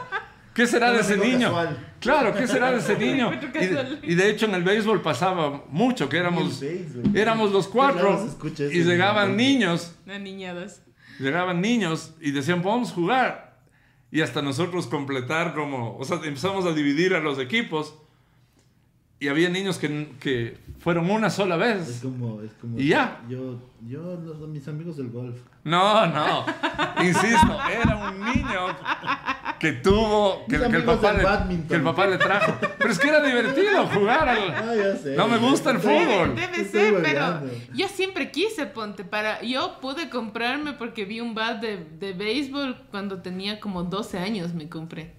Speaker 1: ¿Qué será de ese niño?
Speaker 3: casual.
Speaker 1: Claro, ¿qué será de ese niño? Y de,
Speaker 2: casual.
Speaker 1: y de hecho en el béisbol pasaba mucho, que éramos, éramos los
Speaker 3: raro
Speaker 1: cuatro y llegaban niños
Speaker 2: niñadas.
Speaker 1: llegaban niños y decían, vamos a jugar. Y hasta nosotros completar como, o sea, empezamos a dividir a los equipos. Y había niños que, que fueron una sola
Speaker 3: Es
Speaker 1: vez.
Speaker 3: como, es como.
Speaker 1: ¿Y ya?
Speaker 3: Yo, yo, los, mis amigos del golf.
Speaker 1: No, no. Insisto, era un niño que tuvo, que, el, papá le, que el papá le trajo. Pero es que era divertido jugar. al-
Speaker 3: Ah, ya sé.
Speaker 1: No me gusta el fútbol.
Speaker 2: Debe ser, pero yo siempre quise, ponte, para... Yo pude comprarme porque vi un bat de, de béisbol cuando tenía como 12 años, me compré.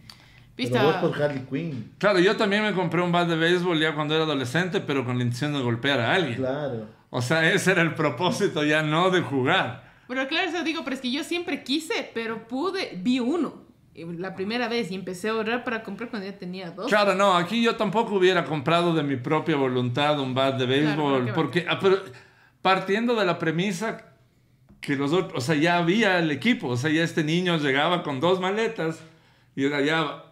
Speaker 2: ¿Viste?
Speaker 3: Pero vos por Harley Quinn.
Speaker 1: Claro, yo también me compré un bat de béisbol ya cuando era adolescente, pero con la intención de golpear a alguien.
Speaker 3: Claro.
Speaker 1: O sea, ese era el propósito ya no de jugar.
Speaker 2: Pero claro, eso digo, pero es que yo siempre quise, pero pude, vi uno eh, la primera vez y empecé a ahorrar para comprar cuando ya tenía dos.
Speaker 1: Claro, no, aquí yo tampoco hubiera comprado de mi propia voluntad un bat de béisbol,
Speaker 2: Claro,
Speaker 1: porque ah, pero partiendo de la premisa que los otros, o sea, ya había el equipo, o sea, ya este niño llegaba con dos maletas y era ya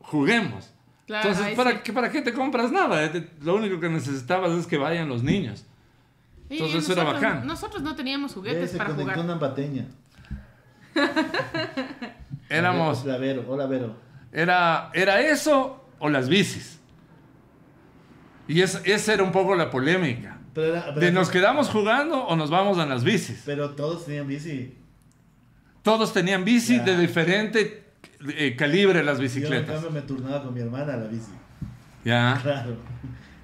Speaker 1: juguemos.
Speaker 2: Claro,
Speaker 1: Entonces, ¿para,
Speaker 2: sí.
Speaker 1: qué, ¿para qué te compras nada? Eh, Lo único que necesitabas es que vayan los niños.
Speaker 2: Y
Speaker 1: Entonces eso era bacán.
Speaker 2: Nosotros no teníamos juguetes para jugar.
Speaker 3: una bateña.
Speaker 1: Éramos,
Speaker 3: Hola, Vero. Hola, Vero.
Speaker 1: era, era eso o las bicis. Y es- esa era un poco la polémica.
Speaker 3: Pero, era- pero-
Speaker 1: De nos quedamos jugando o nos vamos a las bicis.
Speaker 3: pero todos tenían bici.
Speaker 1: Todos tenían bici
Speaker 3: Ya.
Speaker 1: de diferente eh, calibre las
Speaker 3: Yo, en
Speaker 1: bicicletas.
Speaker 3: cambio, me turnaba con mi hermana la bici.
Speaker 1: Ya.
Speaker 3: Claro.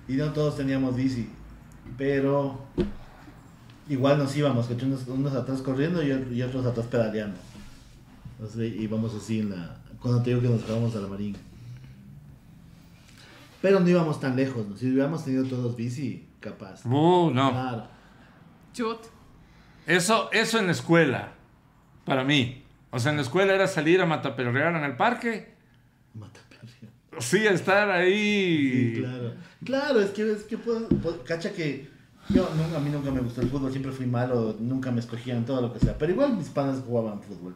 Speaker 3: Y no todos teníamos bici. Pero igual nos íbamos, que unos, unos atrás corriendo y, y otros atrás pedaleando. Entonces íbamos así en la. Cuando te digo que nos fuéramos a la marina. Pero no íbamos tan lejos, ¿no? Si hubiéramos tenido todos bici, capaz.
Speaker 1: Uh, no.
Speaker 3: Claro.
Speaker 2: Chut.
Speaker 1: Eso, eso en la escuela, para mí. O sea, en la escuela era salir a mataperrear en el parque.
Speaker 3: Mataperria.
Speaker 1: Sí, estar ahí.
Speaker 3: Sí, claro. Claro, es que, es que puedo, puedo- cacha que yo nunca, a mí nunca me gustó el fútbol, siempre fui malo, nunca me escogían todo lo que sea, pero igual mis panas jugaban fútbol.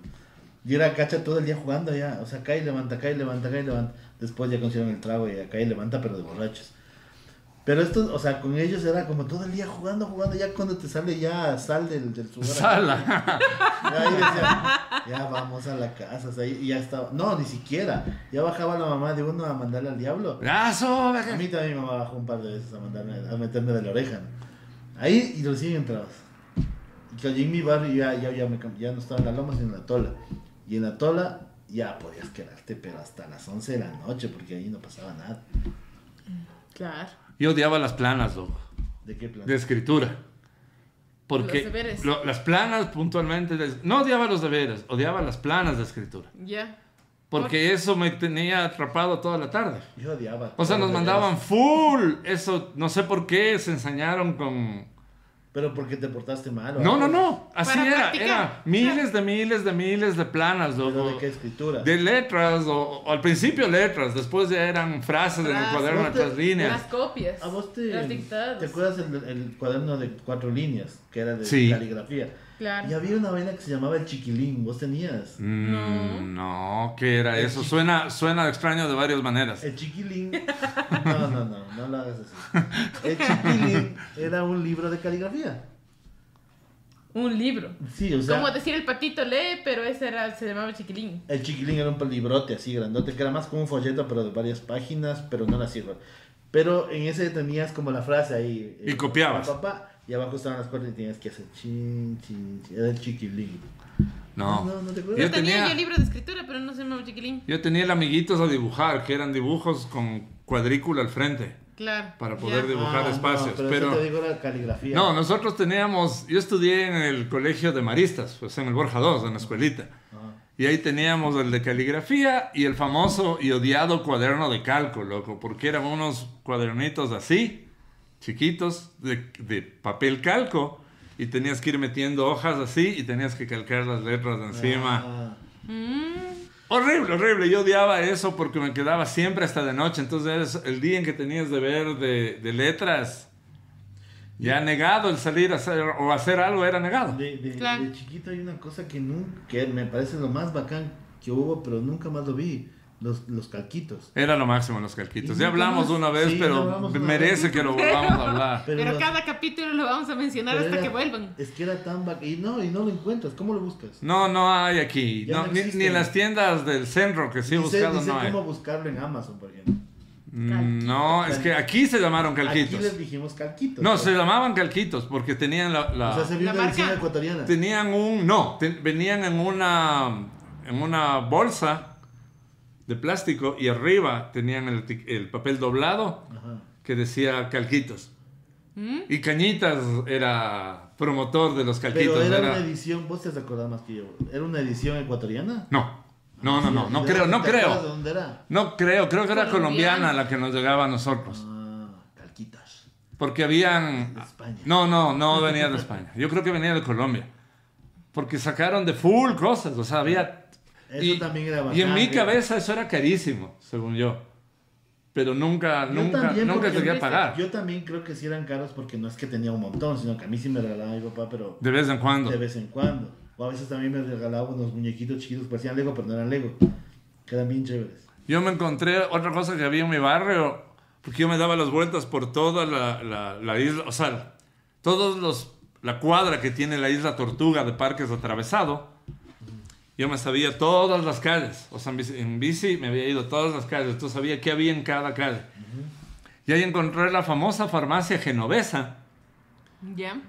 Speaker 3: Y era cacha todo el día jugando ya, o sea, cae y levanta, cae y levanta, cae y levanta. Después ya consiguieron el trago y acá y levanta, pero de borrachos. Pero esto, o sea, con ellos era como todo el día jugando, jugando, ya cuando te sale ya sal del, del sudor.
Speaker 1: Sala.
Speaker 3: Ya, ahí decía, ya vamos a la casa, o sea, y ya estaba, no, ni siquiera, ya bajaba la mamá de uno a mandarle al diablo.
Speaker 1: Brazo,
Speaker 3: A mí también mi mamá bajó un par de veces a mandarme, a meterme de la oreja. ¿no? Ahí y recién entrabas. Y que allí en mi barrio ya, ya, ya, me, ya no estaba en la loma, sino en la tola. Y en la tola ya podías quedarte, pero hasta las 11 de la noche, porque ahí no pasaba nada.
Speaker 2: Claro.
Speaker 1: Yo odiaba las planas, loco.
Speaker 3: ¿De qué plan?
Speaker 1: De escritura. Porque
Speaker 2: Los deberes.
Speaker 1: lo- las planas puntualmente. de- no odiaba los deberes, odiaba las planas de escritura.
Speaker 2: Ya.
Speaker 1: Porque eso me tenía atrapado toda la tarde.
Speaker 3: Yo odiaba.
Speaker 1: O sea, nos mandaban full. Eso, no sé por qué se ensañaron con.
Speaker 3: Pero porque te portaste mal. o
Speaker 1: No,
Speaker 3: algo.
Speaker 1: no, no. Así era.
Speaker 2: practicar.
Speaker 1: Era miles de miles de miles de planas,
Speaker 3: ¿Pero
Speaker 1: loco.
Speaker 3: de qué escritura?
Speaker 1: De letras, o, o al principio letras, después ya eran frases en el cuaderno de otras líneas.
Speaker 2: Las copias.
Speaker 3: ¿A vos te,
Speaker 2: Las dictadas.
Speaker 3: ¿te acuerdas el, el cuaderno de cuatro líneas? Que era de
Speaker 1: Sí.
Speaker 3: caligrafía.
Speaker 2: Claro.
Speaker 3: Y había una vaina que se llamaba el chiquilín. ¿Vos tenías?
Speaker 1: Mm, no, ¿qué era
Speaker 3: El
Speaker 1: eso? Suena, suena extraño de varias maneras.
Speaker 3: El chiquilín. No, no, no, no lo hagas así. El chiquilín era un libro de caligrafía.
Speaker 2: Un libro.
Speaker 3: Sí, o sea.
Speaker 2: Como decir el patito lee, pero ese era, se llamaba chiquilín.
Speaker 3: El chiquilín era un librote así grandote, que era más como un folleto, pero de varias páginas, pero no así. igual. Pero en ese tenías como la frase ahí.
Speaker 1: Y
Speaker 3: eh,
Speaker 1: copiabas.
Speaker 3: Papá, y abajo estaban las cuerdas y tenías que hacer chin, chin, chin. Era el chiquilín.
Speaker 1: No.
Speaker 3: No, no te acuerdas.
Speaker 1: Yo
Speaker 2: Yo tenía,
Speaker 1: tenía-
Speaker 2: yo libro de escritura, pero no se llamaba chiquilín.
Speaker 1: Yo tenía el amiguitos a dibujar, que eran dibujos con cuadrícula al frente,
Speaker 2: Claro.
Speaker 1: para
Speaker 2: ya.
Speaker 1: poder dibujar
Speaker 3: Ah,
Speaker 1: espacios.
Speaker 3: No, pero,
Speaker 1: pero
Speaker 3: eso te digo era caligrafía.
Speaker 1: no, nosotros teníamos, yo estudié en el colegio de Maristas, pues en el Borja 2, en la escuelita.
Speaker 3: Ah.
Speaker 1: Y ahí teníamos el de caligrafía y el famoso y odiado cuaderno de calco, loco, porque eran unos cuadernitos así, chiquitos, de, de papel calco, y tenías que ir metiendo hojas así y tenías que calcar las letras de encima.
Speaker 3: Ah.
Speaker 2: Mm,
Speaker 1: Horrible, horrible. Yo odiaba eso porque me quedaba siempre hasta de noche. Entonces, es el día en que tenías de ver de, de letras, ya negado el salir a hacer o hacer algo era negado.
Speaker 3: De, de-
Speaker 2: Claro.
Speaker 3: de chiquito hay una cosa que nunca, que me parece lo más bacán que hubo, pero nunca más lo vi. Los, los calquitos.
Speaker 1: Era lo máximo los calquitos.
Speaker 3: Y
Speaker 1: Ya hablamos
Speaker 3: más.
Speaker 1: una vez,
Speaker 3: Sí,
Speaker 1: pero merece
Speaker 3: vez.
Speaker 1: que lo volvamos a hablar.
Speaker 2: Pero,
Speaker 3: los-
Speaker 2: cada capítulo lo vamos a mencionar hasta
Speaker 3: era-
Speaker 2: que vuelvan.
Speaker 3: Es que era tan. Y no, y no lo encuentras. ¿Cómo lo buscas?
Speaker 1: No, no hay aquí.
Speaker 3: Ya
Speaker 1: No,
Speaker 3: no
Speaker 1: ni, en las tiendas del centro que sí he buscado no hay.
Speaker 3: cómo buscarlo en Amazon, por ejemplo.
Speaker 1: Mm, No, es que aquí se llamaron
Speaker 3: Aquí
Speaker 1: calquitos.
Speaker 3: les dijimos calquitos.
Speaker 1: No, se llamaban calquitos porque tenían la... la-
Speaker 3: O sea, se vio
Speaker 2: La marca.
Speaker 3: ecuatoriana.
Speaker 1: Tenían un. No, venían en una. En una bolsa de plástico y arriba tenían el, tic- el papel doblado
Speaker 3: Ajá.
Speaker 1: que decía calquitos.
Speaker 2: ¿Mm?
Speaker 1: Y Cañitas era promotor de los calquitos.
Speaker 3: Pero era
Speaker 1: era-
Speaker 3: una edición, vos te acordás más que yo. ¿Era una edición ecuatoriana?
Speaker 1: No, no, no, no, no
Speaker 3: ¿De
Speaker 1: creo, no
Speaker 3: acuerdas ¿De
Speaker 1: creo.
Speaker 3: dónde era?
Speaker 1: No creo, creo que era
Speaker 2: Colombiana.
Speaker 1: colombiana la que nos llegaba a nosotros.
Speaker 3: Ah, calquitas.
Speaker 1: Porque habían...
Speaker 3: De España.
Speaker 1: No, no, no venía de España. Yo creo que venía de Colombia. Porque sacaron de full cosas, o sea, había...
Speaker 3: Eso también era
Speaker 1: Y en
Speaker 3: bacán,
Speaker 1: mi cabeza eso era carísimo, según yo. Pero nunca,
Speaker 3: Yo
Speaker 1: nunca, nunca
Speaker 3: porque
Speaker 1: llegué a pagar.
Speaker 3: Yo también creo que sí eran caros porque no es que tenía un montón, sino que a mí sí me regalaba mi papá, pero
Speaker 1: De vez en cuando.
Speaker 3: de vez en cuando. O a veces también me regalaba unos muñequitos chiquitos, parecían Lego, pero no eran Lego, que eran bien chéveres.
Speaker 1: Yo me encontré otra cosa que había en mi barrio, porque yo me daba las vueltas por toda la, la- la isla, o sea, todos los, la cuadra que tiene la isla Tortuga de Parques Atravesado, yo me sabía todas las calles, o sea, en bici, me había ido todas las calles, entonces sabía qué había en cada calle. Y ahí encontré la famosa farmacia genovesa,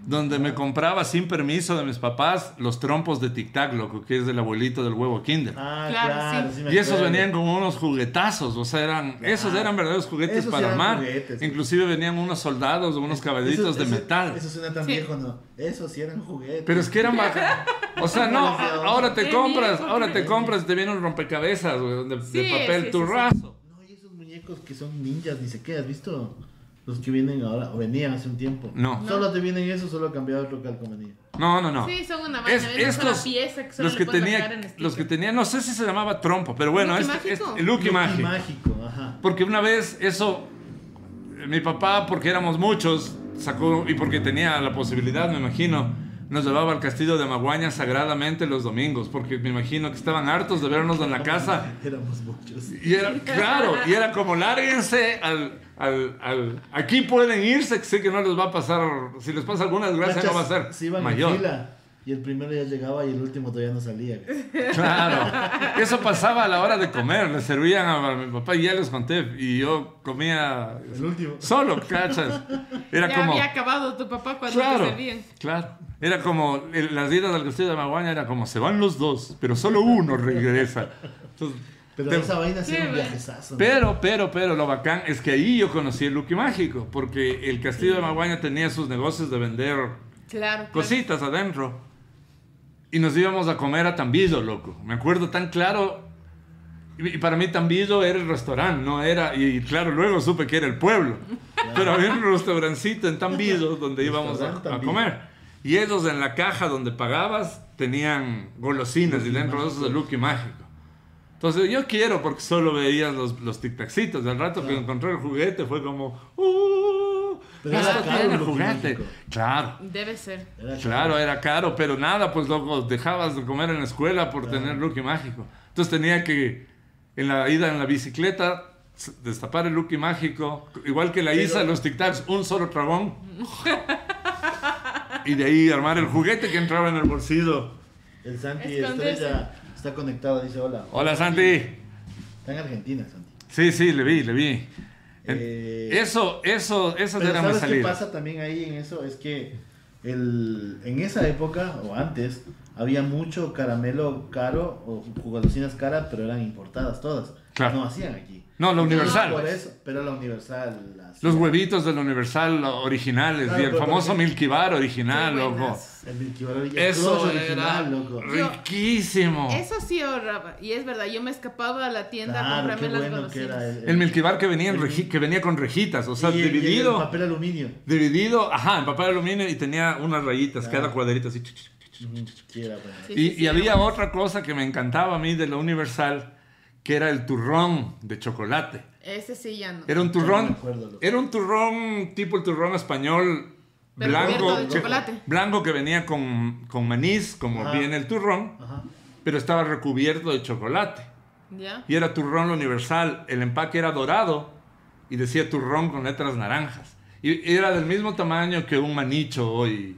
Speaker 1: Donde me compraba sin permiso de mis papás los trompos de Tic Tac, loco, que es del abuelito del huevo Kinder.
Speaker 3: Ah,
Speaker 2: Claro,
Speaker 3: claro,
Speaker 2: sí.
Speaker 3: sí
Speaker 1: Y esos venían con unos juguetazos, o sea, eran, esos eran verdaderos juguetes
Speaker 3: Esos
Speaker 1: para armar.
Speaker 3: juguetes, sí.
Speaker 1: Inclusive venían unos soldados, unos caballitos de
Speaker 3: eso-
Speaker 1: metal.
Speaker 3: Eso suena tan
Speaker 2: Sí.
Speaker 3: viejo, ¿no? Eso sí eran juguetes.
Speaker 1: Pero es que eran bacanas. O sea, no, ahora te compras, ahora te compras y te viene un rompecabezas güey, de, de
Speaker 2: Sí,
Speaker 1: papel
Speaker 2: sí, sí,
Speaker 1: turrazo.
Speaker 3: No, y esos muñecos que son ninjas, ni sé qué, ¿has visto? Los que vienen ahora, o venían hace un tiempo.
Speaker 1: No.
Speaker 3: Solo te vienen eso, solo cambiado otro calcomanía.
Speaker 1: No, no, no.
Speaker 2: Sí, son una
Speaker 1: Es-
Speaker 2: es, una
Speaker 1: estos,
Speaker 2: pieza que solo
Speaker 1: los que tenía, los que tenía, no sé si se llamaba trompo, pero bueno, este,
Speaker 2: mágico.
Speaker 1: este- el Lucky
Speaker 3: Lucky
Speaker 1: Mágico.
Speaker 3: mágico, ajá.
Speaker 1: Porque una vez eso, eh, mi papá, porque éramos muchos, sacó, y porque tenía la posibilidad, me imagino, nos llevaba al castillo de Maguaña sagradamente los domingos, porque me imagino que estaban hartos de vernos en la casa.
Speaker 3: Éramos muchos.
Speaker 1: Y era, claro, y era como, lárguense al, al, al- Aquí pueden irse, que sé que no les va a pasar, si les pasa alguna desgracia no va a ser
Speaker 3: Se iban en
Speaker 1: mayor.
Speaker 3: fila. Y el primero ya llegaba y el último todavía no salía.
Speaker 1: Claro, eso pasaba a la hora de comer, le servían a mi papá y ya les conté, y yo comía
Speaker 3: El último.
Speaker 1: solo, cachas. Era
Speaker 2: ya
Speaker 1: como...
Speaker 2: había acabado tu papá cuando
Speaker 1: Claro,
Speaker 2: te servían.
Speaker 1: claro. Era como, el- las idas al castillo de Maguaña era como, se van los dos, pero solo uno regresa. Entonces,
Speaker 3: Pero
Speaker 1: te-
Speaker 3: esa vaina sí un
Speaker 1: pero, pero, pero, lo bacán es que ahí yo conocí el Lucky Mágico, porque el castillo de Maguaña tenía sus negocios de vender
Speaker 2: Claro. claro.
Speaker 1: cositas adentro. Y nos íbamos a comer a Tambido, loco. Me acuerdo tan claro. Y para mí Tambido era el restaurante, no era. Y claro, luego supe que era el pueblo. Pero había un restaurancito en Tambido donde íbamos a, a comer. Y ellos en la caja donde pagabas tenían golosinas y dentro de eso el Lucky Mágico. Entonces yo quiero porque solo veías los, los tic-tacitos. Al rato que encontré el juguete fue como. ¡Uh!
Speaker 3: Pero era
Speaker 1: esto
Speaker 3: caro
Speaker 1: tiene
Speaker 3: el
Speaker 1: juguete. Claro.
Speaker 2: Debe ser.
Speaker 3: Era
Speaker 1: Claro, era caro, pero nada, pues loco, dejabas de comer en la escuela por tener Lucky Mágico. Entonces tenía que, en la ida en la bicicleta, destapar el Lucky Mágico, igual que la
Speaker 3: Pero-
Speaker 1: Isa, los Tic Tacs, un solo tragón. y de ahí armar el juguete que entraba en el bolsillo.
Speaker 3: El Santi
Speaker 2: Esconderse.
Speaker 3: Estrella está conectado, dice hola.
Speaker 1: Hola Santi.
Speaker 3: Está en Argentina, Santi.
Speaker 1: Sí, sí, le vi, le vi.
Speaker 3: Eh,
Speaker 1: eso, eso, esas
Speaker 3: Pero ¿sabes qué
Speaker 1: salidas.
Speaker 3: pasa también ahí en eso? Es que el, en esa época, o antes, había mucho caramelo caro o golosinas caras, pero eran importadas todas.
Speaker 1: Claro.
Speaker 3: No hacían aquí.
Speaker 1: No, la Universal.
Speaker 3: Por eso, pero la Universal. la.
Speaker 1: Los huevitos del Universal originales
Speaker 3: Claro,
Speaker 1: y el famoso
Speaker 3: porque-
Speaker 1: Milky Bar original, loco.
Speaker 3: El Milky Bar origi- el
Speaker 1: Eso
Speaker 3: Crush
Speaker 1: era
Speaker 3: original, loco.
Speaker 1: riquísimo.
Speaker 2: Eso sí ahorraba. Y es verdad, yo me escapaba a la tienda a
Speaker 3: Claro,
Speaker 2: comprarme
Speaker 3: qué
Speaker 2: las
Speaker 3: bueno que
Speaker 2: golosinas.
Speaker 3: era
Speaker 1: El Milky Bar que venía, en
Speaker 3: el-
Speaker 1: reji- que venía con rejitas, o sea,
Speaker 3: y el- y el
Speaker 1: dividido,
Speaker 3: papel aluminio.
Speaker 1: dividido, ajá, en papel aluminio y tenía unas rayitas,
Speaker 3: Claro.
Speaker 1: cada cuadrito así. ch, ch, ch.
Speaker 3: Ujú, Sí, era bueno.
Speaker 2: Sí,
Speaker 1: Y,
Speaker 2: sí,
Speaker 1: y
Speaker 2: sí,
Speaker 1: había otra cosa que me encantaba a mí de la Universal, que era el turrón de chocolate.
Speaker 2: Ese sí ya no.
Speaker 1: Era un
Speaker 3: no
Speaker 1: turrón, era un turrón tipo el turrón español
Speaker 2: Pero
Speaker 1: blanco,
Speaker 2: de chocolate.
Speaker 1: blanco que venía con, con manís, como
Speaker 3: Ajá.
Speaker 1: viene el turrón,
Speaker 3: Ajá.
Speaker 1: pero estaba recubierto de chocolate.
Speaker 2: ¿Ya?
Speaker 1: Y era turrón universal. El empaque era dorado y decía turrón con letras naranjas. Y era del mismo tamaño que un manicho hoy.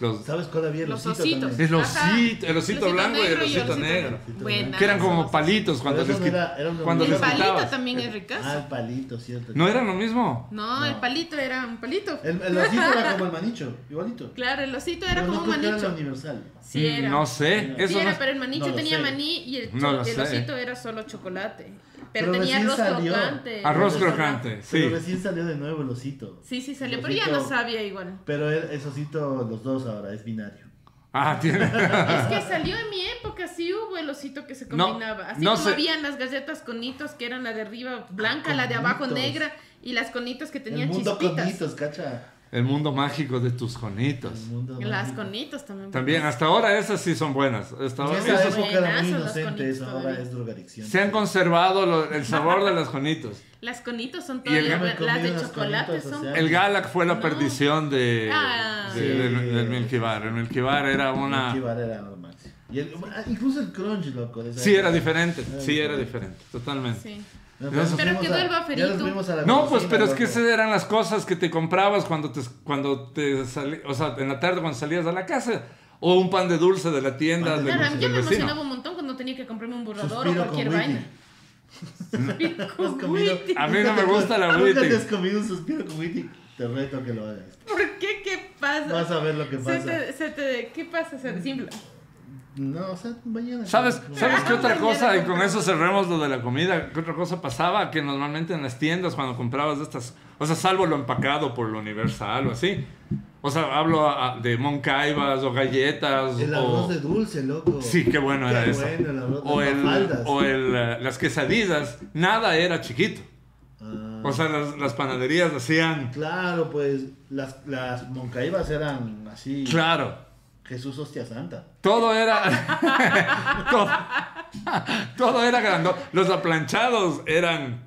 Speaker 1: Los,
Speaker 3: ¿Sabes cuál había? El
Speaker 2: Los
Speaker 3: osito
Speaker 2: ositos.
Speaker 3: también.
Speaker 1: el osito, el osito blanco y el osito negro.
Speaker 2: Buenas,
Speaker 1: Que eran como palitos cuando les,
Speaker 3: no era- era
Speaker 1: cuando
Speaker 2: El
Speaker 1: les
Speaker 3: Los
Speaker 2: palito
Speaker 1: quitabas.
Speaker 2: también es ricazo.
Speaker 3: Ah, el palito, cierto.
Speaker 1: ¿No eran lo mismo?
Speaker 2: No,
Speaker 3: No.
Speaker 2: el palito era un palito.
Speaker 3: El, el osito era como el manicho, igualito.
Speaker 2: Claro, el osito era
Speaker 3: Pero
Speaker 2: como
Speaker 3: no
Speaker 2: un
Speaker 3: que era
Speaker 2: manicho.
Speaker 3: universal.
Speaker 2: Sí era.
Speaker 1: Mm, No sé.
Speaker 3: Sí
Speaker 1: Eso
Speaker 2: era,
Speaker 1: no-
Speaker 2: pero el manicho tenía
Speaker 3: sé.
Speaker 2: maní y el, el osito era solo chocolate. Pero,
Speaker 3: Pero
Speaker 2: tenía arroz
Speaker 3: salió.
Speaker 2: crocante.
Speaker 1: Arroz
Speaker 3: Pero-
Speaker 1: crocante, sí.
Speaker 3: Pero recién salió de nuevo el osito.
Speaker 2: Sí, sí salió,
Speaker 3: El
Speaker 2: pero ya no sabía igual.
Speaker 3: Pero el, es osito, los dos ahora, es binario.
Speaker 1: Ah, tiene.
Speaker 2: Es que salió en mi época, sí hubo el osito que se
Speaker 1: No,
Speaker 2: combinaba. Así
Speaker 1: no
Speaker 2: como
Speaker 1: sé.
Speaker 2: habían las galletas con hitos que eran la de arriba blanca, la de abajo negra Y las conitos que
Speaker 3: El
Speaker 2: tenían
Speaker 3: mundo
Speaker 2: chispitas.
Speaker 3: conitos, cacha.
Speaker 1: El mundo mágico de tus conitos.
Speaker 3: El mundo
Speaker 2: Las conitos también.
Speaker 1: También, hasta ahora esas sí son buenas. Hasta ahora-
Speaker 3: esa
Speaker 1: esas-
Speaker 3: época era muy
Speaker 2: buenazos los
Speaker 3: inocente,
Speaker 2: conitos
Speaker 3: eso ahora es drogadicción.
Speaker 1: se han conservado lo- el sabor de los conitos.
Speaker 2: Las conitos son
Speaker 1: el-
Speaker 2: todas las, las de chocolate
Speaker 3: conitos, o
Speaker 2: son
Speaker 3: sea,
Speaker 1: El Galac fue la
Speaker 2: No.
Speaker 1: perdición de,
Speaker 2: Ah.
Speaker 1: de-
Speaker 3: Sí.
Speaker 1: del, del Milky Bar. El Milky Bar era una...
Speaker 3: Milky Bar era lo máximo. Y el- incluso el crunch, loco.
Speaker 1: Sí, era diferente.
Speaker 3: Era
Speaker 1: Sí, era
Speaker 3: diferente.
Speaker 1: diferente. Totalmente.
Speaker 2: Sí.
Speaker 3: No,
Speaker 1: Pero
Speaker 2: quedó
Speaker 3: a-
Speaker 2: el baferito.
Speaker 1: No, pues, pero es que esas eran las cosas que te comprabas cuando te, cuando te salí, o sea, en la tarde cuando salías a la casa. O un pan de dulce de la tienda
Speaker 3: de
Speaker 2: Claro, yo me emocionaba un montón cuando tenía que comprarme un borrador
Speaker 3: Suspiro
Speaker 2: o cualquier vaina. Suspiro
Speaker 3: ¿Has
Speaker 2: con
Speaker 3: comido?
Speaker 2: Witty.
Speaker 1: A mí
Speaker 3: Nunca
Speaker 1: no me gusta la
Speaker 3: Nunca
Speaker 1: Witty.
Speaker 3: te has comido un suspiro con Witty. Te reto que lo hagas.
Speaker 2: ¿Por qué? ¿Qué pasa?
Speaker 3: Vas a ver lo que
Speaker 2: Se
Speaker 3: pasa.
Speaker 2: te, se te, ¿Qué pasa? Se desinfla.
Speaker 3: No, o sea, mañana.
Speaker 1: ¿Sabes, ¿Sabes qué otra cosa? Y con eso cerremos lo de la comida. ¿Qué otra cosa pasaba? Que normalmente en las tiendas cuando comprabas de estas... O sea, salvo lo empacado por lo universal o así. O sea, hablo a- de moncaibas o galletas.
Speaker 3: El
Speaker 1: o...
Speaker 3: arroz de dulce, loco.
Speaker 1: Sí, qué bueno era
Speaker 3: Qué
Speaker 1: eso.
Speaker 3: bueno, el arroz de
Speaker 1: o el, o el, eh, las quesadillas. Nada era chiquito.
Speaker 3: Ah,
Speaker 1: O sea, las, las panaderías hacían...
Speaker 3: claro, pues las, las moncaibas eran así.
Speaker 1: Claro.
Speaker 3: Jesús hostia santa.
Speaker 1: Todo era. todo, todo era grande. Los aplanchados eran.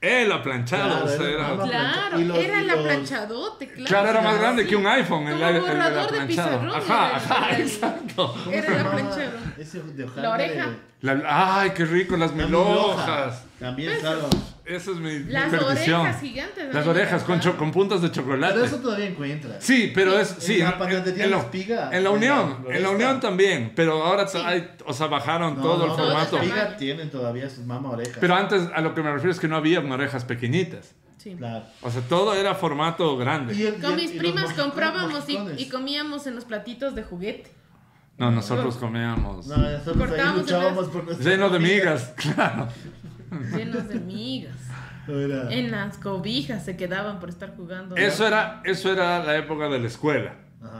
Speaker 1: El aplanchado.
Speaker 3: Claro,
Speaker 1: o sea,
Speaker 3: era
Speaker 1: era-
Speaker 3: más-
Speaker 2: Claro,
Speaker 3: los-
Speaker 2: era el aplanchadote, claro.
Speaker 1: Claro, era más grande
Speaker 2: Sí.
Speaker 1: que un iPhone. El,
Speaker 2: Como
Speaker 1: el- el
Speaker 2: borrador de
Speaker 1: aplanchado.
Speaker 2: pizarrón
Speaker 1: Ajá,
Speaker 2: era-
Speaker 1: ajá,
Speaker 2: el-
Speaker 1: exacto.
Speaker 3: ¿Cómo
Speaker 2: Era el aplanchado.
Speaker 3: Ese de?
Speaker 2: La oreja.
Speaker 1: La- ay, qué rico, las hojas.
Speaker 3: También, claro.
Speaker 1: Esa es mi, mi
Speaker 2: Las
Speaker 1: perdición.
Speaker 2: orejas gigantes.
Speaker 1: Las orejas con, cho- con puntas de
Speaker 3: Pero
Speaker 1: chocolate.
Speaker 3: eso todavía encuentras.
Speaker 1: Sí, pero es. Sí,
Speaker 3: En
Speaker 1: en, la-
Speaker 3: Espiga,
Speaker 1: en la
Speaker 3: en
Speaker 1: Unión.
Speaker 3: la
Speaker 1: En la. Unión también. Pero ahora
Speaker 2: Sí.
Speaker 1: hay, o sea, bajaron
Speaker 3: No,
Speaker 1: todo
Speaker 3: no,
Speaker 1: el formato.
Speaker 3: La
Speaker 2: Todo
Speaker 3: espiga tienen todavía sus mama orejas.
Speaker 1: Pero antes, a lo que me refiero es que no había orejas pequeñitas.
Speaker 2: Sí.
Speaker 3: Claro.
Speaker 1: O sea, todo era formato grande.
Speaker 3: Y el- y
Speaker 2: Con
Speaker 3: el-
Speaker 2: mis primas comprábamos y, y comíamos en los platitos de juguete.
Speaker 1: No, nosotros comíamos.
Speaker 3: No, nosotros ahí
Speaker 2: Cortábamos el
Speaker 3: luchábamos por
Speaker 1: Lleno de migas, claro.
Speaker 2: Llenos de migas.
Speaker 3: Era-
Speaker 2: En las cobijas se quedaban por estar jugando.
Speaker 1: Eso era, eso era la época de la escuela.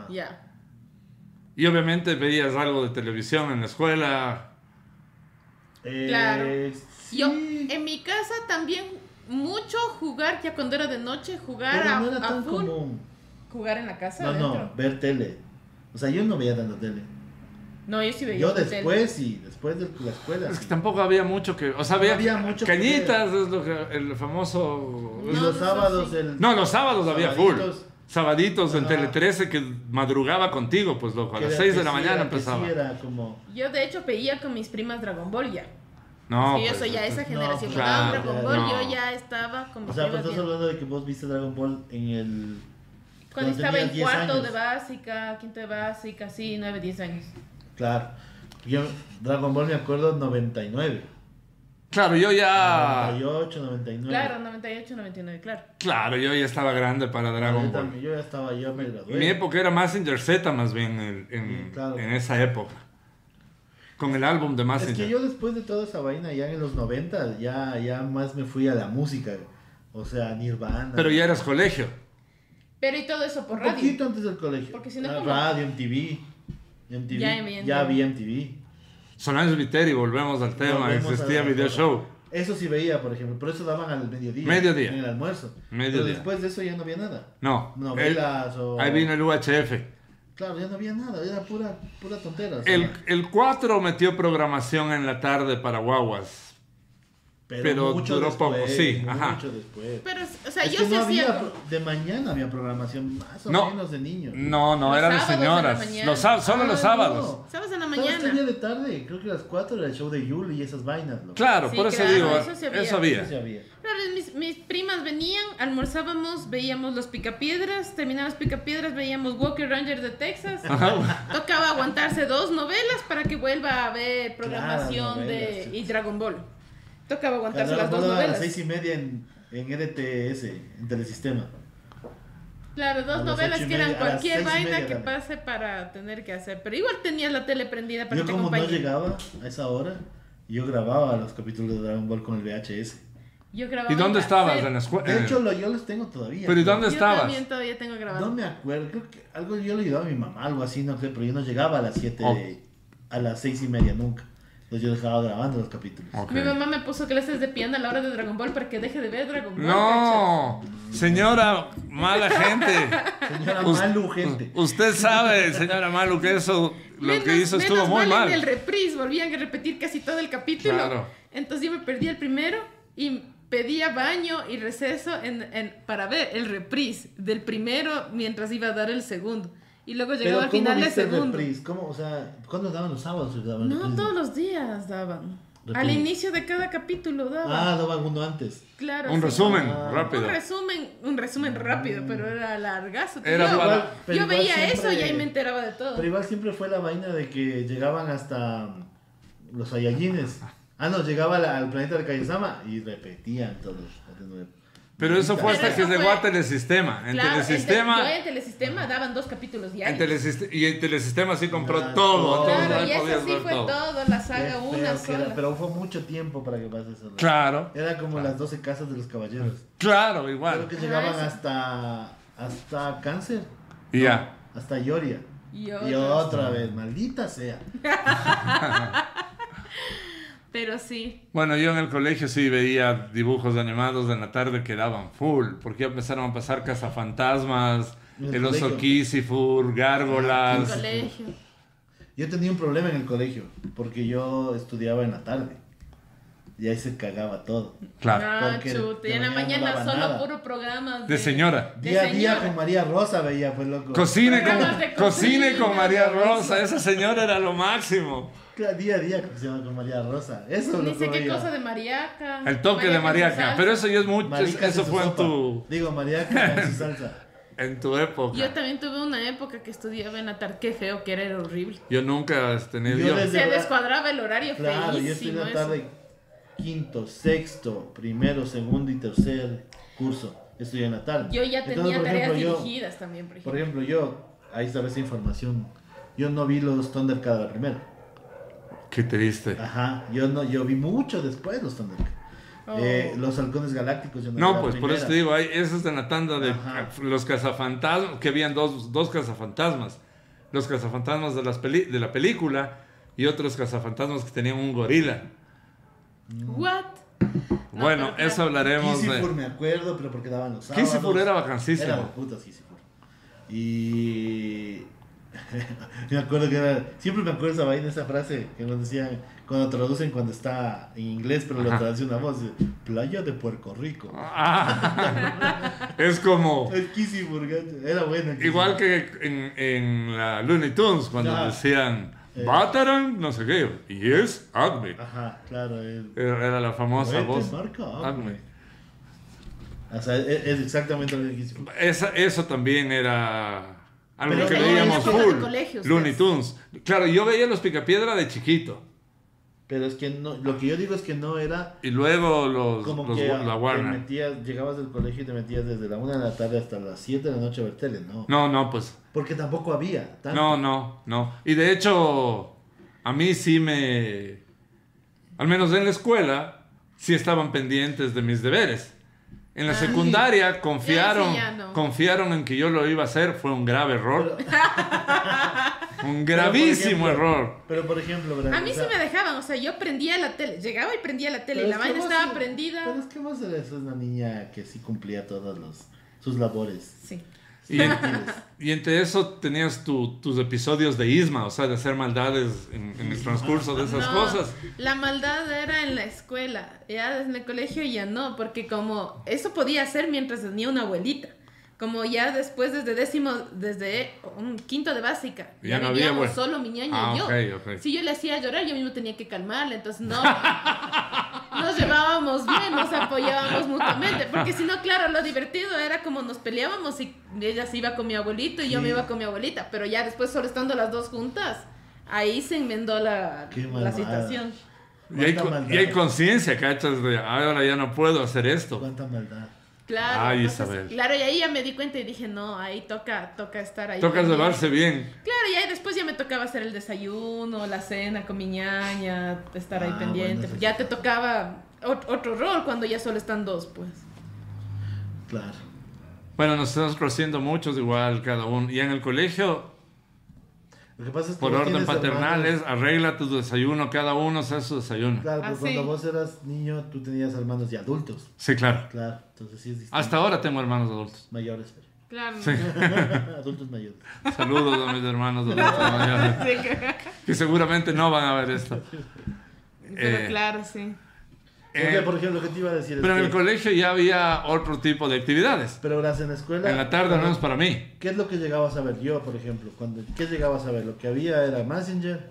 Speaker 2: Ya.
Speaker 1: Y obviamente veías algo de televisión en la escuela.
Speaker 3: Eh,
Speaker 2: Claro.
Speaker 3: sí,
Speaker 2: Yo, en mi casa también mucho jugar, ya cuando era de noche, jugar
Speaker 3: pero
Speaker 2: a,
Speaker 3: no era
Speaker 2: a
Speaker 3: tan
Speaker 2: full.
Speaker 3: común.
Speaker 2: Jugar en la casa.
Speaker 3: No,
Speaker 2: adentro.
Speaker 3: no, ver tele. O sea, yo no veía tanta tele.
Speaker 2: No, yo sí veía.
Speaker 3: Yo después sí, después de la escuela.
Speaker 1: Es que tampoco había mucho que. O sea,
Speaker 3: No
Speaker 1: había,
Speaker 3: había mucho que
Speaker 1: cañitas, es lo que, el famoso.
Speaker 3: Y
Speaker 2: No,
Speaker 3: los sábados
Speaker 2: sí.
Speaker 3: el...
Speaker 1: No, los sábados había full.
Speaker 3: Sabaditos,
Speaker 1: Sabaditos en. Tele 13 que madrugaba contigo, pues loco. A
Speaker 3: que
Speaker 1: las
Speaker 3: era
Speaker 1: 6
Speaker 3: que
Speaker 1: de la
Speaker 3: sí
Speaker 1: mañana
Speaker 3: era, que
Speaker 1: empezaba.
Speaker 3: Sí era como...
Speaker 2: Yo de hecho veía con mis primas Dragon Ball ya.
Speaker 1: No,
Speaker 2: Sí, yo
Speaker 1: pues,
Speaker 2: soy ya esa
Speaker 3: no,
Speaker 2: generación. Cuando daban
Speaker 1: claro,
Speaker 2: Dragon
Speaker 3: ya,
Speaker 2: Ball,
Speaker 1: no.
Speaker 2: yo ya estaba con mis
Speaker 3: O sea, pues estás hablando de que vos viste Dragon Ball en el...
Speaker 2: Cuando estaba en
Speaker 3: tenías 10
Speaker 2: cuarto
Speaker 3: años.
Speaker 2: de básica, quinto de básica, sí, 9, 10 años.
Speaker 3: Claro. Yo, Dragon Ball me acuerdo 99.
Speaker 1: Claro, yo ya.
Speaker 3: 98, 99.
Speaker 2: Claro, 98, 99, claro.
Speaker 1: Claro, yo ya estaba grande para
Speaker 3: yo,
Speaker 1: Dragon Ball.
Speaker 3: también, yo ya estaba, yo me gradué.
Speaker 1: Mi época era Mazinger Z más bien en, en-
Speaker 3: Sí, claro.
Speaker 1: en esa época. Con el álbum de
Speaker 3: Es
Speaker 1: Mazinger.
Speaker 3: que yo después de toda esa vaina, ya en los 90, ya, ya más me fui a la música. O sea, Nirvana.
Speaker 1: Pero ya eras colegio.
Speaker 2: Pero y todo eso por
Speaker 3: Un
Speaker 2: radio.
Speaker 3: poquito antes del colegio.
Speaker 2: Porque si no,
Speaker 3: Ah. Radio, MTV. MTV.
Speaker 2: Ya había
Speaker 3: Ya
Speaker 2: MTV.
Speaker 3: había MTV.
Speaker 1: Solange Viteri, volvemos al tema.
Speaker 3: Volvemos
Speaker 1: Existía video show.
Speaker 3: Eso sí veía, por ejemplo. Por eso daban al mediodía.
Speaker 1: Mediodía.
Speaker 3: En el almuerzo.
Speaker 1: Mediodía.
Speaker 3: Pero después de eso ya no había nada.
Speaker 1: No.
Speaker 3: Novelas
Speaker 1: el-
Speaker 3: o...
Speaker 1: Ahí vino el UHF.
Speaker 3: Claro, ya no había nada. Era pura, pura tontera. o sea,
Speaker 1: El, el 4 metió programación en la tarde para guaguas. Pero
Speaker 3: mucho
Speaker 1: duró
Speaker 3: después,
Speaker 1: poco, sí,
Speaker 3: mucho
Speaker 1: ajá.
Speaker 3: después.
Speaker 2: Pero, o sea,
Speaker 3: es
Speaker 2: yo
Speaker 3: que
Speaker 2: sí
Speaker 3: no
Speaker 2: hacía.
Speaker 3: había, de mañana había programación más o
Speaker 1: No.
Speaker 3: menos de niños.
Speaker 1: No, no,
Speaker 2: Los
Speaker 1: era de
Speaker 2: sábados en la
Speaker 1: señoras.
Speaker 2: mañana.
Speaker 1: Los solo
Speaker 3: Ah,
Speaker 1: los
Speaker 3: no.
Speaker 1: sábados.
Speaker 2: ¿Sabes en la
Speaker 3: ¿Sabes qué
Speaker 2: mañana?
Speaker 3: había de tarde? Creo que a las 4 era el show de Yuli y esas vainas. loco.
Speaker 1: Claro,
Speaker 2: Sí,
Speaker 1: por eso
Speaker 2: claro,
Speaker 1: digo,
Speaker 2: eso sí había.
Speaker 1: eso había.
Speaker 3: Eso sí había.
Speaker 2: Claro, mis, mis primas venían, almorzábamos, veíamos los picapiedras, terminamos picapiedras, veíamos Walker Ranger de Texas.
Speaker 1: Ajá.
Speaker 2: Tocaba aguantarse dos novelas para que vuelva a ver programación
Speaker 3: Claro, novelas,
Speaker 2: de
Speaker 3: sí.
Speaker 2: y Dragon Ball. Tocaba aguantarse
Speaker 3: Claro,
Speaker 2: las dos
Speaker 3: a las
Speaker 2: novelas.
Speaker 3: seis y media en, en RTS, en Telesistema.
Speaker 2: Claro, dos
Speaker 3: las
Speaker 2: novelas que eran
Speaker 3: media,
Speaker 2: cualquier vaina
Speaker 3: media
Speaker 2: que pase para tener que hacer. Pero igual tenías la tele prendida para
Speaker 3: Yo
Speaker 2: que te
Speaker 3: como no llegaba a esa hora, yo grababa los capítulos de Dragon Ball con el VHS.
Speaker 2: Yo grababa
Speaker 1: ¿Y dónde
Speaker 2: en
Speaker 1: estabas? En la escuela.
Speaker 3: De hecho, lo, yo los tengo todavía.
Speaker 1: Pero ¿y dónde
Speaker 2: Yo
Speaker 1: estabas?
Speaker 2: también todavía tengo grabado.
Speaker 3: No me acuerdo, creo que algo yo le ayudaba a mi mamá, algo así, no sé, pero yo no llegaba a las 7,
Speaker 1: Oh.
Speaker 3: a las seis y media nunca. Entonces yo dejaba grabando los capítulos.
Speaker 1: Ok.
Speaker 2: Mi mamá me puso clases de piano a la hora de Dragon Ball para que deje de ver Dragon Ball.
Speaker 1: No, señora mala gente.
Speaker 3: Señora Malu, gente.
Speaker 1: Usted sabe, señora Malu, que eso, lo
Speaker 2: Menos-
Speaker 1: que hizo estuvo
Speaker 2: menos
Speaker 1: muy
Speaker 2: mal. En el reprise volvían a repetir casi todo el capítulo.
Speaker 1: Claro.
Speaker 2: Entonces yo me perdí el primero y pedía baño y receso en, en- para ver el reprise del primero mientras iba a dar el segundo. Y luego llegaba al
Speaker 3: ¿cómo
Speaker 2: final
Speaker 3: el
Speaker 2: segundo.
Speaker 3: reprise? ¿Cómo? O sea, ¿cuándo daban los sábados? daban
Speaker 2: No,
Speaker 3: reprise?
Speaker 2: todos los días daban. Al inicio de cada capítulo daban.
Speaker 3: Ah, daban uno antes.
Speaker 2: claro.
Speaker 1: Un resumen,
Speaker 3: Ah.
Speaker 1: rápido.
Speaker 2: Un resumen, un resumen rápido, pero era largazo.
Speaker 1: Era
Speaker 2: yo,
Speaker 3: pero
Speaker 2: yo
Speaker 3: igual
Speaker 2: veía
Speaker 3: siempre-
Speaker 2: eso y ahí me enteraba de todo.
Speaker 3: Pero igual siempre fue la vaina de que llegaban hasta los Saiyajines. Ah, no, llegaba al, al planeta de Kaiosama y repetían todos.
Speaker 1: Pero eso fue hasta que llegó a Telesistema. En
Speaker 2: Claro,
Speaker 1: Telesistema,
Speaker 2: En, te- yo en Telesistema daban dos capítulos
Speaker 1: en
Speaker 2: diarios.
Speaker 1: Telesiste- y en Telesistema sí compró
Speaker 3: Ah,
Speaker 1: todo.
Speaker 3: todo.
Speaker 2: Claro,
Speaker 1: ahí
Speaker 2: y eso sí fue
Speaker 1: todo.
Speaker 2: todo, la
Speaker 3: Qué
Speaker 2: saga
Speaker 3: feo
Speaker 2: una
Speaker 3: que era,
Speaker 2: sola.
Speaker 3: pero fue mucho tiempo para que pase eso. ¿no?
Speaker 1: Claro,
Speaker 3: Era como
Speaker 1: Claro.
Speaker 3: las 12 casas de los caballeros.
Speaker 1: claro,
Speaker 3: Creo
Speaker 1: igual.
Speaker 3: que
Speaker 2: Ah,
Speaker 3: llegaban
Speaker 2: eso.
Speaker 3: hasta, hasta cáncer.
Speaker 1: Y ya.
Speaker 3: Hasta Ioria.
Speaker 2: Y
Speaker 3: Y otra vez, maldita sea.
Speaker 2: Pero sí.
Speaker 1: Bueno, yo en el colegio sí veía dibujos animados en la tarde que daban full, porque ya empezaron a pasar cazafantasmas,
Speaker 3: el
Speaker 1: el oso. Kisifur,
Speaker 2: En
Speaker 1: gárgolas.
Speaker 2: colegio.
Speaker 3: Yo tenía un problema en el colegio, porque yo estudiaba en la tarde. Y ahí se cagaba todo.
Speaker 1: Claro.
Speaker 2: Ah, chuta. Y en la
Speaker 3: mañana no
Speaker 2: solo
Speaker 3: nada.
Speaker 2: puro programas.
Speaker 1: De señora.
Speaker 2: de
Speaker 3: Día a día con María Rosa veía, pues loco.
Speaker 1: Cocine con, cocine con María Rosa, esa señora era lo máximo.
Speaker 3: Día a día cocinaban con María Rosa. Eso
Speaker 2: Ni
Speaker 3: lo
Speaker 2: sé qué cosa de mariaca.
Speaker 1: El toque de
Speaker 2: Mariaca
Speaker 1: pero eso ya es mucho,
Speaker 3: Maricas
Speaker 1: eso fue en tu,
Speaker 3: Digo, Mariaca en su salsa.
Speaker 1: en tu época.
Speaker 2: Yo también tuve una época que estudiaba en la tarde. Qué feo que era, era horrible.
Speaker 1: Yo nunca he tenido...
Speaker 3: Yo
Speaker 2: Se descuadraba el horario
Speaker 3: Claro, yo estoy
Speaker 2: feísimo.
Speaker 3: en tarde quinto, sexto, primero, segundo y tercer curso. Estoy en la tarde.
Speaker 2: Yo ya
Speaker 3: Entonces,
Speaker 2: tenía tareas
Speaker 3: ejemplo, yo-
Speaker 2: dirigidas también, por ejemplo.
Speaker 3: Por ejemplo, yo, ahí está esa información. Yo no vi los Thundercats la primera.
Speaker 1: Qué triste.
Speaker 3: Ajá, yo no, yo vi mucho después los Thundercats.
Speaker 2: Oh.
Speaker 3: Eh, los halcones galácticos. yo
Speaker 1: No,
Speaker 3: la
Speaker 1: pues por eso te digo, hay, eso es en la tanda de
Speaker 3: Ajá.
Speaker 1: los cazafantasmas, que habían dos, dos cazafantasmas. Los cazafantasmas de, las peli- de la película y otros cazafantasmas que tenían un gorila.
Speaker 2: What? No,
Speaker 1: bueno, eso hablaremos
Speaker 3: Kisifur
Speaker 1: de...
Speaker 3: me acuerdo, pero porque daban los sábados.
Speaker 1: Kisifur era vacancísimo.
Speaker 3: Era de putas Kisifur. Y... me acuerdo que era... Siempre me acuerdo esa vaina, esa frase que nos decían cuando traducen cuando está en inglés, pero lo traduce una voz. Playa de Puerto Rico.
Speaker 1: Ah, es como...
Speaker 3: Gacho, era bueno.
Speaker 1: Igual que en, en la Looney Tunes, cuando
Speaker 3: Ajá.
Speaker 1: decían...
Speaker 3: Eh.
Speaker 1: Bataran, no sé qué. Y es Acme.
Speaker 3: Ajá, claro. el-
Speaker 1: Era, la famosa voz.
Speaker 3: marca,
Speaker 1: Acme.
Speaker 3: O sea, es, es exactamente lo que.
Speaker 1: Esa, eso también era algo
Speaker 3: Pero
Speaker 1: que veíamos full. Looney
Speaker 2: pues.
Speaker 1: Tunes. Claro, yo veía los Picapiedra de chiquito.
Speaker 3: Pero es que no, lo que yo digo es que no era
Speaker 1: Y luego los,
Speaker 3: como
Speaker 1: los-
Speaker 3: que
Speaker 1: la
Speaker 3: te
Speaker 1: Warner.
Speaker 3: metías, llegabas del colegio y te metías desde la una de la tarde hasta las 7 de la noche a ver tele, no.
Speaker 1: No, no, pues.
Speaker 3: Porque tampoco había. tanto.
Speaker 1: No, no, no. Y de hecho, a mí sí me. Al menos en la escuela, sí estaban pendientes de mis deberes. En la
Speaker 2: Ah,
Speaker 1: secundaria confiaron,
Speaker 2: Ya, sí, ya no.
Speaker 1: confiaron en que yo lo iba a hacer. Fue un grave error. Un
Speaker 3: pero,
Speaker 1: gravísimo
Speaker 3: ejemplo-
Speaker 1: error.
Speaker 3: Pero por ejemplo.
Speaker 2: A mí
Speaker 3: O
Speaker 2: sí me dejaban, o sea, yo prendía la tele, llegaba y prendía la tele y la vaina estaba prendida.
Speaker 3: Pero es que vos eres una niña que sí cumplía todas los, sus labores.
Speaker 2: Sí.
Speaker 1: Y, en- entre eso tenías tu- tus episodios de Isma, o sea, de hacer maldades en, en el transcurso de esas
Speaker 2: No,
Speaker 1: cosas.
Speaker 2: La maldad era en la escuela, ya desde el colegio ya no, porque como eso podía hacer mientras tenía una abuelita. Como ya después, desde décimo, desde un quinto de básica,
Speaker 1: Ya
Speaker 2: ya,
Speaker 1: no había
Speaker 2: vivíamos
Speaker 1: abue-
Speaker 2: solo mi ñaña
Speaker 1: Ah,
Speaker 2: y yo. Si yo le hacía llorar, yo mismo tenía que calmarle, entonces no. Nos llevábamos bien, nos apoyábamos mutuamente, porque si no, claro, lo divertido era como nos peleábamos y ella se iba con mi abuelito y yo
Speaker 3: Sí.
Speaker 2: me iba con mi abuelita, pero ya después solo estando las dos juntas, ahí se enmendó la, la situación.
Speaker 1: Y hay, hay conciencia, ¿cachas? De ahora ya no puedo hacer esto.
Speaker 3: Cuánta maldad.
Speaker 2: Claro,
Speaker 1: Ay,
Speaker 2: entonces,
Speaker 1: Isabel.
Speaker 2: claro, y ahí ya me di cuenta y dije, no, ahí toca, toca estar ahí.
Speaker 1: Toca llevarse bien.
Speaker 2: Claro, y ahí después ya me tocaba hacer el desayuno, la cena con mi ñaña, estar ahí
Speaker 3: Ah,
Speaker 2: pendiente.
Speaker 3: bueno, eso
Speaker 2: ya te tocaba ot- otro rol cuando ya solo están dos, pues.
Speaker 3: Claro.
Speaker 1: Bueno, nos estamos conociendo muchos igual cada uno. Y en el colegio,
Speaker 3: Lo que pasa es que
Speaker 1: por orden paternal es arregla tu desayuno, cada uno se hace su desayuno.
Speaker 3: Claro,
Speaker 2: Ah,
Speaker 3: pues
Speaker 2: sí.
Speaker 3: cuando vos eras niño, tú tenías hermanos y adultos.
Speaker 1: Sí, claro.
Speaker 3: Claro, entonces sí es distinto.
Speaker 1: Hasta ahora tengo hermanos adultos.
Speaker 3: Mayores, pero.
Speaker 2: Claro.
Speaker 1: Sí.
Speaker 3: adultos mayores.
Speaker 1: Saludos a mis hermanos adultos mayores,
Speaker 2: Sí, que-
Speaker 1: que seguramente no van a ver esto.
Speaker 2: Pero
Speaker 1: Eh,
Speaker 2: claro, sí.
Speaker 1: Eh,
Speaker 3: por ejemplo, lo que te iba a decir es
Speaker 1: pero en
Speaker 3: que-
Speaker 1: el colegio ya había otro tipo de actividades.
Speaker 3: Pero verás, en la escuela...
Speaker 1: En la tarde, al menos para mí.
Speaker 3: ¿Qué es lo que llegabas a ver? Yo, por ejemplo, cuando ¿qué llegabas a ver? Lo que había era Messenger,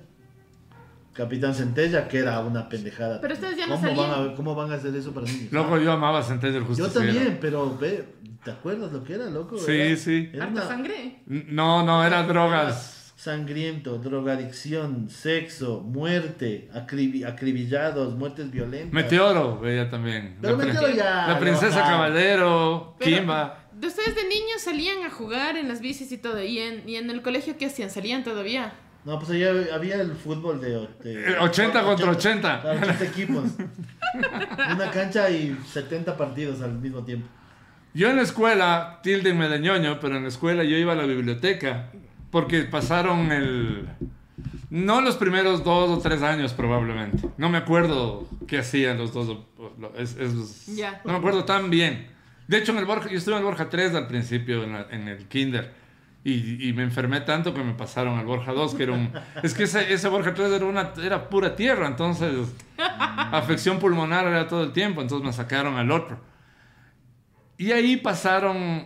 Speaker 3: Capitán Centella, que era una pendejada.
Speaker 2: Pero ustedes ya no
Speaker 3: ¿Cómo van, a, ¿Cómo van a hacer eso para niños?
Speaker 1: Loco, yo amaba Centella el
Speaker 3: Yo
Speaker 1: Justiciero.
Speaker 3: también, pero ve, ¿te acuerdas lo que era, loco?
Speaker 1: Sí,
Speaker 3: Era-
Speaker 1: sí.
Speaker 3: Era
Speaker 2: Harta
Speaker 3: una-
Speaker 2: sangre.
Speaker 1: No, no, era drogas.
Speaker 3: Sangriento, drogadicción, sexo, muerte, acribi- acribillados, muertes violentas.
Speaker 1: Meteoro, veía también.
Speaker 3: Pero
Speaker 1: la, prin-
Speaker 3: Meteoro ya,
Speaker 1: la princesa
Speaker 3: no,
Speaker 1: caballero,
Speaker 2: Pero-
Speaker 1: Kimba.
Speaker 2: De ustedes de niños salían a jugar en las bicis y todo. ¿Y en, y en el colegio qué hacían? ¿Salían todavía?
Speaker 3: No, pues allá había el fútbol de... de-
Speaker 1: Eh, 80 contra 80.
Speaker 3: Claro, 80 equipos. Una cancha y 70 partidos al mismo tiempo.
Speaker 1: Yo en la escuela, tildenme de ñoño, pero en la escuela yo iba a la biblioteca porque pasaron el... No los primeros dos o tres años probablemente. No me acuerdo qué hacían los dos. es- es-
Speaker 2: Ya.
Speaker 1: No me acuerdo tan bien. De hecho, en el Borja, yo estuve en el Borja 3 al principio, en, la- en el kinder. Y, y me enfermé tanto que me pasaron al Borja 2, que era un... Es que ese, ese Borja 3 era, una, era pura tierra, entonces afección pulmonar era todo el tiempo, entonces me sacaron al otro. Y ahí pasaron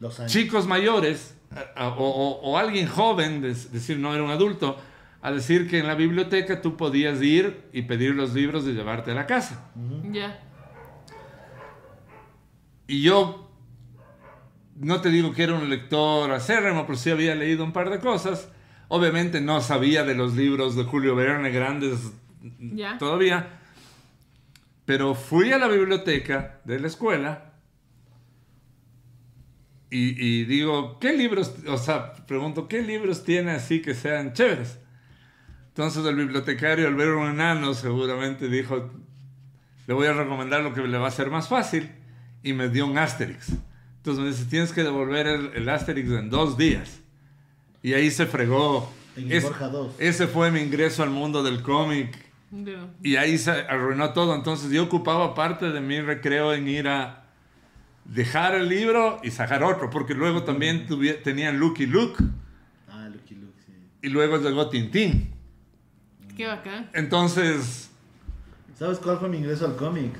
Speaker 3: Los años.
Speaker 1: chicos mayores o, o- o alguien joven, es decir, no era un adulto, a decir que en la biblioteca tú podías ir y pedir los libros y llevarte a la casa.
Speaker 2: Ya.
Speaker 1: Y yo no te digo que era un lector acérrimo, pero sí había leído un par de cosas. Obviamente no sabía de los libros de Julio Verne grandes
Speaker 2: Ya.
Speaker 1: todavía. Pero fui a la biblioteca de la escuela y, y digo, ¿qué libros? O sea, pregunto, ¿qué libros tiene así que sean chéveres? Entonces el bibliotecario, al ver un enano, seguramente dijo, le voy a recomendar lo que le va a ser más fácil. Y me dio un Asterix. Entonces me dice, tienes que devolver el, el Asterix en dos días. Y ahí se fregó.
Speaker 3: En
Speaker 1: Es-
Speaker 3: Borja 2.
Speaker 1: ese fue mi ingreso al mundo del cómic. Y ahí se arruinó todo. Entonces yo ocupaba parte de mi recreo en ir a dejar el libro y sacar otro. Porque luego también tenían Lucky Luke.
Speaker 3: Ah, Lucky Luke, sí.
Speaker 1: Y luego llegó Tintín.
Speaker 2: Qué bacán.
Speaker 1: Entonces,
Speaker 3: ¿Sabes cuál fue mi ingreso al cómic?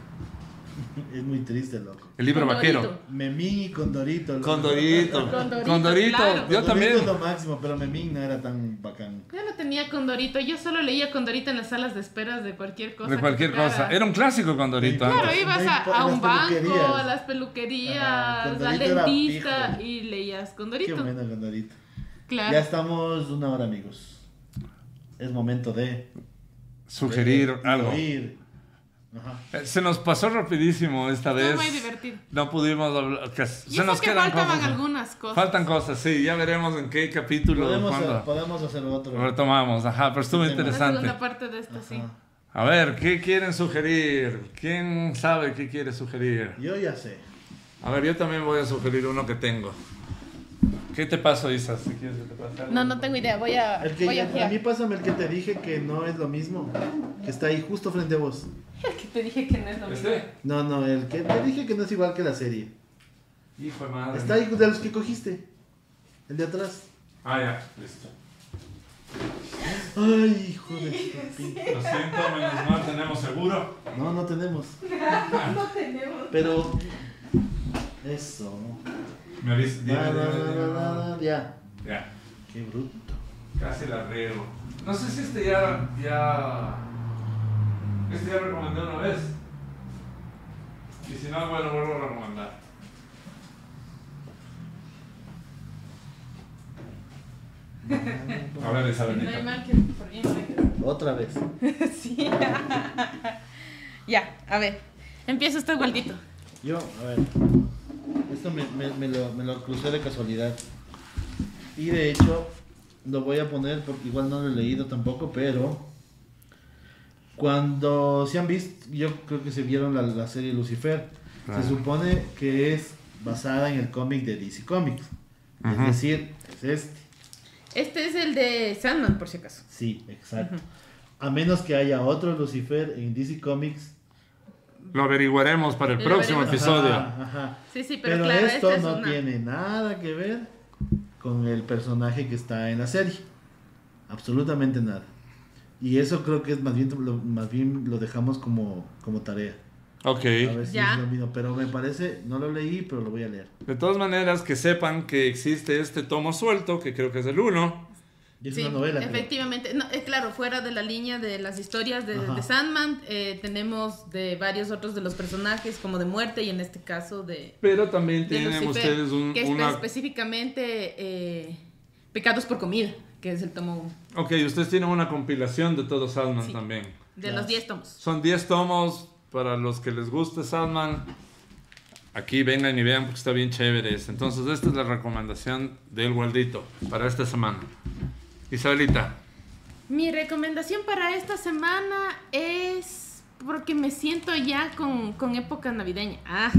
Speaker 3: Es muy triste, loco.
Speaker 1: el libro
Speaker 2: Condorito.
Speaker 1: vaquero.
Speaker 3: Memín y Condorito. loco.
Speaker 1: Condorito.
Speaker 2: Condorito,
Speaker 1: Condorito.
Speaker 2: claro.
Speaker 1: Yo
Speaker 3: Condorito
Speaker 1: también.
Speaker 3: es lo máximo, pero Memín no era tan bacán.
Speaker 2: Yo no tenía Condorito, yo solo leía Condorito en las salas de esperas de cualquier cosa.
Speaker 1: De cualquier cosa. Era un clásico Condorito.
Speaker 3: Sí,
Speaker 2: Claro,
Speaker 1: antes.
Speaker 2: ibas a, un banco, a las peluquerías, al dentista y leías
Speaker 3: Qué
Speaker 2: Condorito.
Speaker 3: bueno Condorito.
Speaker 2: Claro.
Speaker 3: Ya estamos una hora, amigos. Es momento de...
Speaker 1: Sugerir
Speaker 3: de
Speaker 1: algo.
Speaker 3: oír. Ajá.
Speaker 1: Eh, Se nos pasó rapidísimo esta
Speaker 2: Estuvo
Speaker 1: vez.
Speaker 2: muy divertido.
Speaker 1: No pudimos hablar. que
Speaker 2: Y
Speaker 1: se nos
Speaker 2: que
Speaker 1: quedan
Speaker 2: faltaban
Speaker 1: cosas.
Speaker 2: algunas cosas.
Speaker 1: Faltan cosas, sí. Ya veremos en qué capítulo.
Speaker 3: Podemos,
Speaker 1: cuándo
Speaker 3: podemos hacer otro.
Speaker 1: retomamos. Ajá, pero estuvo.
Speaker 2: La
Speaker 1: interesante.
Speaker 2: segunda parte de esto, sí.
Speaker 1: A ver, ¿qué quieren sugerir? ¿Quién sabe qué quiere sugerir?
Speaker 3: Yo ya sé.
Speaker 1: A ver, yo también voy a sugerir uno que tengo. ¿Qué te pasó, Isa? Si quieres que te pase algo.
Speaker 2: No, no tengo idea. Voy a,
Speaker 3: El que,
Speaker 2: voy a
Speaker 3: mí pásame el que te dije que no es lo mismo. Que está ahí justo frente a vos.
Speaker 2: El que te dije que no es lo mismo.
Speaker 1: ¿Este?
Speaker 3: No, no, el que te dije que no es igual que la serie.
Speaker 1: Hijo de madre.
Speaker 3: Está ahí de los que cogiste. El de atrás.
Speaker 1: Ah, ya, listo.
Speaker 3: Ay, hijo de
Speaker 1: Lo siento, menos mal tenemos seguro.
Speaker 3: No, no tenemos.
Speaker 2: No tenemos.
Speaker 3: Pero. Eso.
Speaker 1: Me
Speaker 3: na, Ya.
Speaker 1: Ya,
Speaker 3: Qué bruto.
Speaker 1: casi la riego. No sé si este ya. ya... Este ya recomendé una vez. Y si no, bueno, vuelvo a recomendar. A ver,
Speaker 2: No hay mal que por bien no hay que-
Speaker 3: Otra vez.
Speaker 2: Sí. ya, a ver. Empieza usted, Waldito.
Speaker 3: Yo, a ver. Esto me, me, me lo, me lo crucé de casualidad. Y de hecho, lo voy a poner porque igual no lo he leído tampoco, pero. Cuando se han visto, yo creo que se vieron la, la serie Lucifer.
Speaker 1: Claro.
Speaker 3: Se supone que es basada en el cómic de DC Comics. Es decir, es este.
Speaker 2: Este es el de Sandman, por si acaso.
Speaker 3: Sí, exacto. A menos que haya otro Lucifer en DC Comics.
Speaker 1: Lo averiguaremos para el
Speaker 2: Lo
Speaker 1: próximo episodio.
Speaker 3: Ajá, ajá.
Speaker 2: Sí, sí, pero,
Speaker 3: Pero,
Speaker 2: claro,
Speaker 3: esto
Speaker 2: es
Speaker 3: no
Speaker 2: una-
Speaker 3: tiene nada que ver con el personaje que está en la serie. Absolutamente nada. Y eso creo que es más bien lo, más bien lo dejamos como, como tarea.
Speaker 1: Ok.
Speaker 3: A ver si
Speaker 2: Ya.
Speaker 3: es lo mismo. Pero me parece, no lo leí, pero lo voy a leer.
Speaker 1: De todas maneras, que sepan que existe este tomo suelto, que creo que es el 1.
Speaker 3: Y es
Speaker 2: Sí,
Speaker 3: una novela.
Speaker 2: efectivamente. No, eh, claro, fuera de la línea de las historias de, de Sandman, eh, tenemos de varios otros de los personajes, como de muerte y en este caso de,
Speaker 1: Pero también
Speaker 2: de
Speaker 1: tienen
Speaker 2: Lucifer,
Speaker 1: ustedes un,
Speaker 2: que es
Speaker 1: una...
Speaker 2: específicamente eh, Pecados por comida, que es el tomo uno,
Speaker 1: Ok, ustedes tienen una compilación de todo Sandman
Speaker 2: Sí.
Speaker 1: también.
Speaker 2: de
Speaker 3: Ya.
Speaker 2: los 10 tomos.
Speaker 1: Son 10 tomos para los que les guste Sandman. Aquí vengan y vean porque está bien chévere. este. Entonces, esta es la recomendación del Waldito para esta semana. Isabelita,
Speaker 2: Mi recomendación para esta semana es porque me siento ya con, con época navideña. Ah,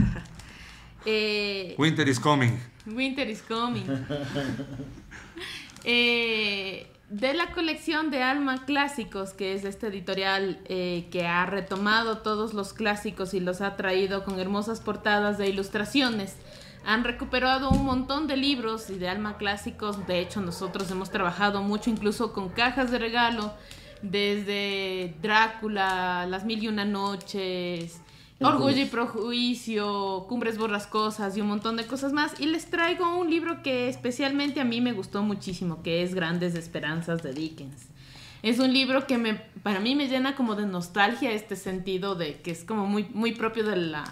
Speaker 2: eh,
Speaker 1: Winter is coming.
Speaker 2: Winter is coming. Eh, de la colección de Alma Clásicos, que es este editorial eh, que ha retomado todos los clásicos y los ha traído con hermosas portadas de ilustraciones. Han recuperado un montón de libros y de Alma Clásicos. De hecho, nosotros hemos trabajado mucho incluso con cajas de regalo, desde Drácula, Las Mil y Una Noches, Orgullo y Prejuicio, Cumbres Borrascosas y un montón de cosas más. Y les traigo un libro que especialmente a mí me gustó muchísimo, que es Grandes Esperanzas de Dickens. Es un libro que me, para mí me llena como de nostalgia este sentido de que es como muy, muy propio de la,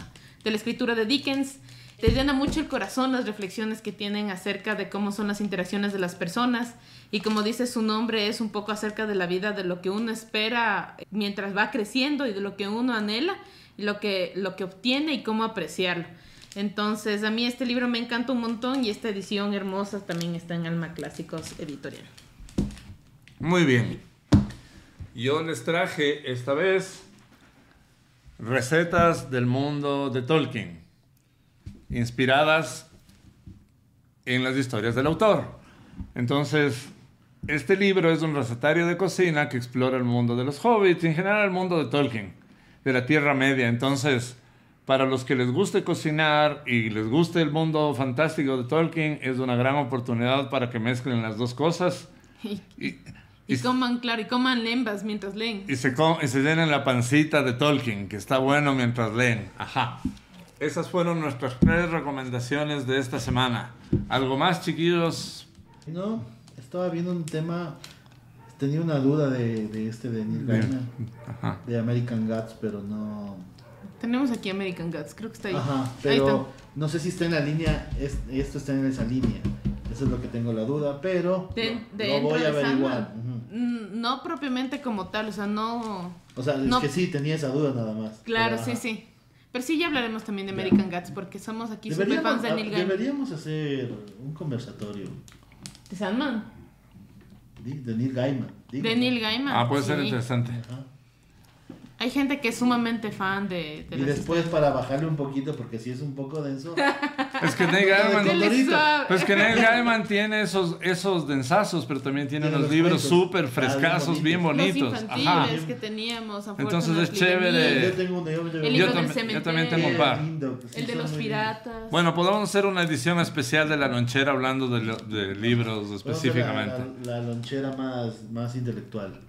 Speaker 2: de la escritura de Dickens. Te llena mucho el corazón las reflexiones que tienen acerca de cómo son las interacciones de las personas y como dice su nombre es un poco acerca de la vida, de lo que uno espera mientras va creciendo y de lo que uno anhela lo que, lo que obtiene y cómo apreciarlo. Entonces a mí este libro me encanta un montón y esta edición hermosa también está en Alma Clásicos Editorial.
Speaker 1: Muy bien. Yo les traje esta vez recetas del mundo de Tolkien, inspiradas en las historias del autor. Entonces, este libro es un recetario de cocina que explora el mundo de los hobbits y en general el mundo de Tolkien, de la Tierra Media. Entonces, para los que les guste cocinar y les guste el mundo fantástico de Tolkien, es una gran oportunidad para que mezclen las dos cosas.
Speaker 2: Y,
Speaker 1: Y,
Speaker 2: y
Speaker 1: y-
Speaker 2: coman, claro, y coman lembas mientras leen.
Speaker 1: y se, y se llenen la pancita de Tolkien, que está bueno mientras leen. Ajá. Esas fueron nuestras tres recomendaciones de esta semana. ¿Algo más, chiquillos?
Speaker 3: No, estaba viendo un tema. Tenía una duda de, de este de Neil. Gaiman, de American Gods, pero no.
Speaker 2: Tenemos aquí American Gods, creo que está ahí.
Speaker 3: Ajá,
Speaker 2: Ahí
Speaker 3: pero no sé si está en la línea. es- esto está en esa línea. Eso es lo que tengo la duda, pero
Speaker 2: De,
Speaker 3: lo-
Speaker 2: de dentro
Speaker 3: voy a averiguar.
Speaker 2: Mm, No propiamente como tal, o sea, no...
Speaker 3: O sea, es
Speaker 2: No.
Speaker 3: que sí, tenía esa duda nada más.
Speaker 2: Claro,
Speaker 3: Pero,
Speaker 2: sí, sí. Pero sí, ya hablaremos también de. American Gods, porque somos aquí super
Speaker 3: Deberíamos,
Speaker 2: fans de Neil Gaiman.
Speaker 3: deberíamos hacer un conversatorio
Speaker 2: ¿De Sandman?
Speaker 3: de, Neil Gaiman. digo,
Speaker 2: De
Speaker 3: ¿no?
Speaker 2: Neil Gaiman.
Speaker 1: Ah, puede ser interesante.
Speaker 3: Ajá.
Speaker 2: Hay gente que es sumamente fan de, de
Speaker 3: Y después para bajarle un poquito, porque si es un poco denso.
Speaker 1: Es que Neil Gaiman... Pues que Neil Gaiman tiene esos, esos densazos, pero también tiene
Speaker 3: Tiene
Speaker 1: unos
Speaker 3: los
Speaker 1: libros súper
Speaker 3: Ah,
Speaker 1: frescazos, bien
Speaker 3: bien
Speaker 1: bonitos.
Speaker 2: Los
Speaker 1: Ajá.
Speaker 2: infantiles que teníamos.
Speaker 1: Entonces es chévere.
Speaker 3: Yo tengo uno, yo, yo-
Speaker 2: El
Speaker 1: Yo
Speaker 2: del
Speaker 1: también- yo también tengo un par.
Speaker 3: lindo, que sí
Speaker 2: El de los piratas.
Speaker 1: Bueno, podemos hacer una edición especial de La Lonchera hablando de, lo- de libros
Speaker 3: a
Speaker 1: específicamente.
Speaker 3: La, la, la lonchera más, más intelectual.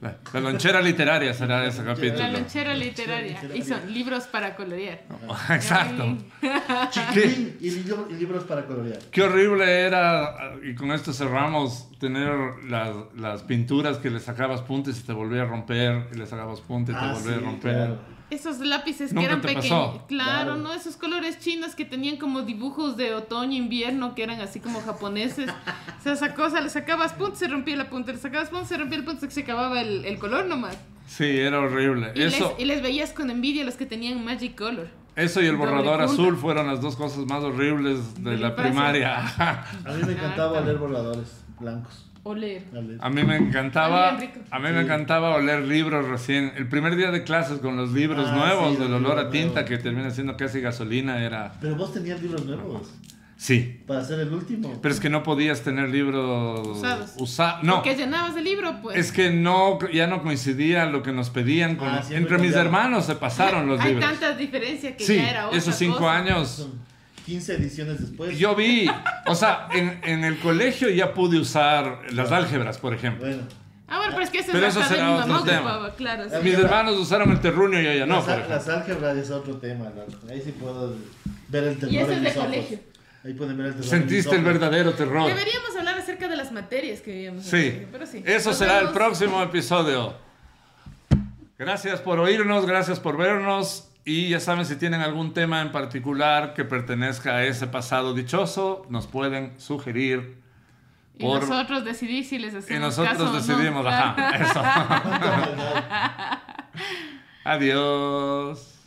Speaker 1: La, la lonchera literaria será ese capítulo.
Speaker 2: La lonchera literaria. Y son libros para colorear.
Speaker 1: Exacto.
Speaker 3: Chiquitín y, libro- y libros para colorear.
Speaker 1: Qué horrible era, y con esto cerramos, tener las, las pinturas que le sacabas puntos y te volvía a romper, y le sacabas puntos y te
Speaker 3: Ah,
Speaker 1: volvía a
Speaker 3: sí,
Speaker 1: romper.
Speaker 3: claro.
Speaker 2: Esos lápices que eran pequeños. Claro,
Speaker 3: Claro.
Speaker 2: ¿no? Esos colores chinos que tenían como dibujos de otoño, invierno, que eran así como japoneses. O sea, esa cosa, le sacabas puntos, se rompía la punta, le sacabas puntos, se rompía el punto, se acababa el, el color nomás.
Speaker 1: Sí, era horrible.
Speaker 2: Y,
Speaker 1: Eso,
Speaker 2: les, y les veías con envidia los que tenían Magic Color.
Speaker 1: eso y el borrador azul fueron las dos cosas más horribles de
Speaker 2: De
Speaker 1: la primaria.
Speaker 3: A mí me encantaba
Speaker 2: Ah,
Speaker 3: leer borradores blancos.
Speaker 2: Oler.
Speaker 3: A leer.
Speaker 1: A mí me encantaba, a mí me encantaba oler libros recién. El primer día de clases con los libros
Speaker 3: Ah,
Speaker 1: nuevos,
Speaker 3: sí,
Speaker 1: del olor a tinta que termina siendo casi gasolina, era...
Speaker 3: Pero vos tenías libros nuevos.
Speaker 1: Sí.
Speaker 3: Para ser el último.
Speaker 1: Pero es que no podías tener libros
Speaker 2: Usados.
Speaker 1: usa- No.
Speaker 2: Porque llenabas el libro, pues.
Speaker 1: Es que no, ya no coincidía lo que nos pedían. con-
Speaker 3: Ah,
Speaker 1: entre mis hermanos se pasaron los
Speaker 2: Hay
Speaker 1: libros.
Speaker 2: tantas diferencias que
Speaker 1: Sí,
Speaker 2: ya era otra
Speaker 1: esos cinco
Speaker 2: cosa.
Speaker 1: años.
Speaker 3: Son 15 ediciones después.
Speaker 1: Yo vi, o sea, en, en el colegio ya pude usar las álgebras, por ejemplo.
Speaker 3: Bueno.
Speaker 2: Ah, bueno, pero es que ese
Speaker 1: Pero
Speaker 2: es
Speaker 1: eso será
Speaker 2: mi
Speaker 1: otro
Speaker 2: mamá
Speaker 1: tema.
Speaker 2: ocupaba, claro. sí.
Speaker 1: Mis hermanos usaron el terruño y yo ya no.
Speaker 3: las, las álgebras es otro tema. loco. Ahí sí puedo ver el terror
Speaker 2: Y ese
Speaker 3: en
Speaker 2: es de colegio.
Speaker 3: Ahí pueden ver el terror. en mis
Speaker 1: Sentiste el verdadero terror.
Speaker 2: Deberíamos hablar acerca de las materias que vivíamos en el
Speaker 1: Sí,
Speaker 2: colegio, pero sí.
Speaker 1: eso
Speaker 2: Nos
Speaker 1: será el
Speaker 2: vemos.
Speaker 1: próximo episodio. Gracias por oírnos, gracias por vernos y ya saben si tienen algún tema en particular que pertenezca a ese pasado dichoso, nos pueden sugerir
Speaker 2: Y
Speaker 1: por-
Speaker 2: nosotros decidimos si les hacemos
Speaker 1: y nosotros
Speaker 2: caso o no.
Speaker 1: decidimos, ajá, eso. Adiós.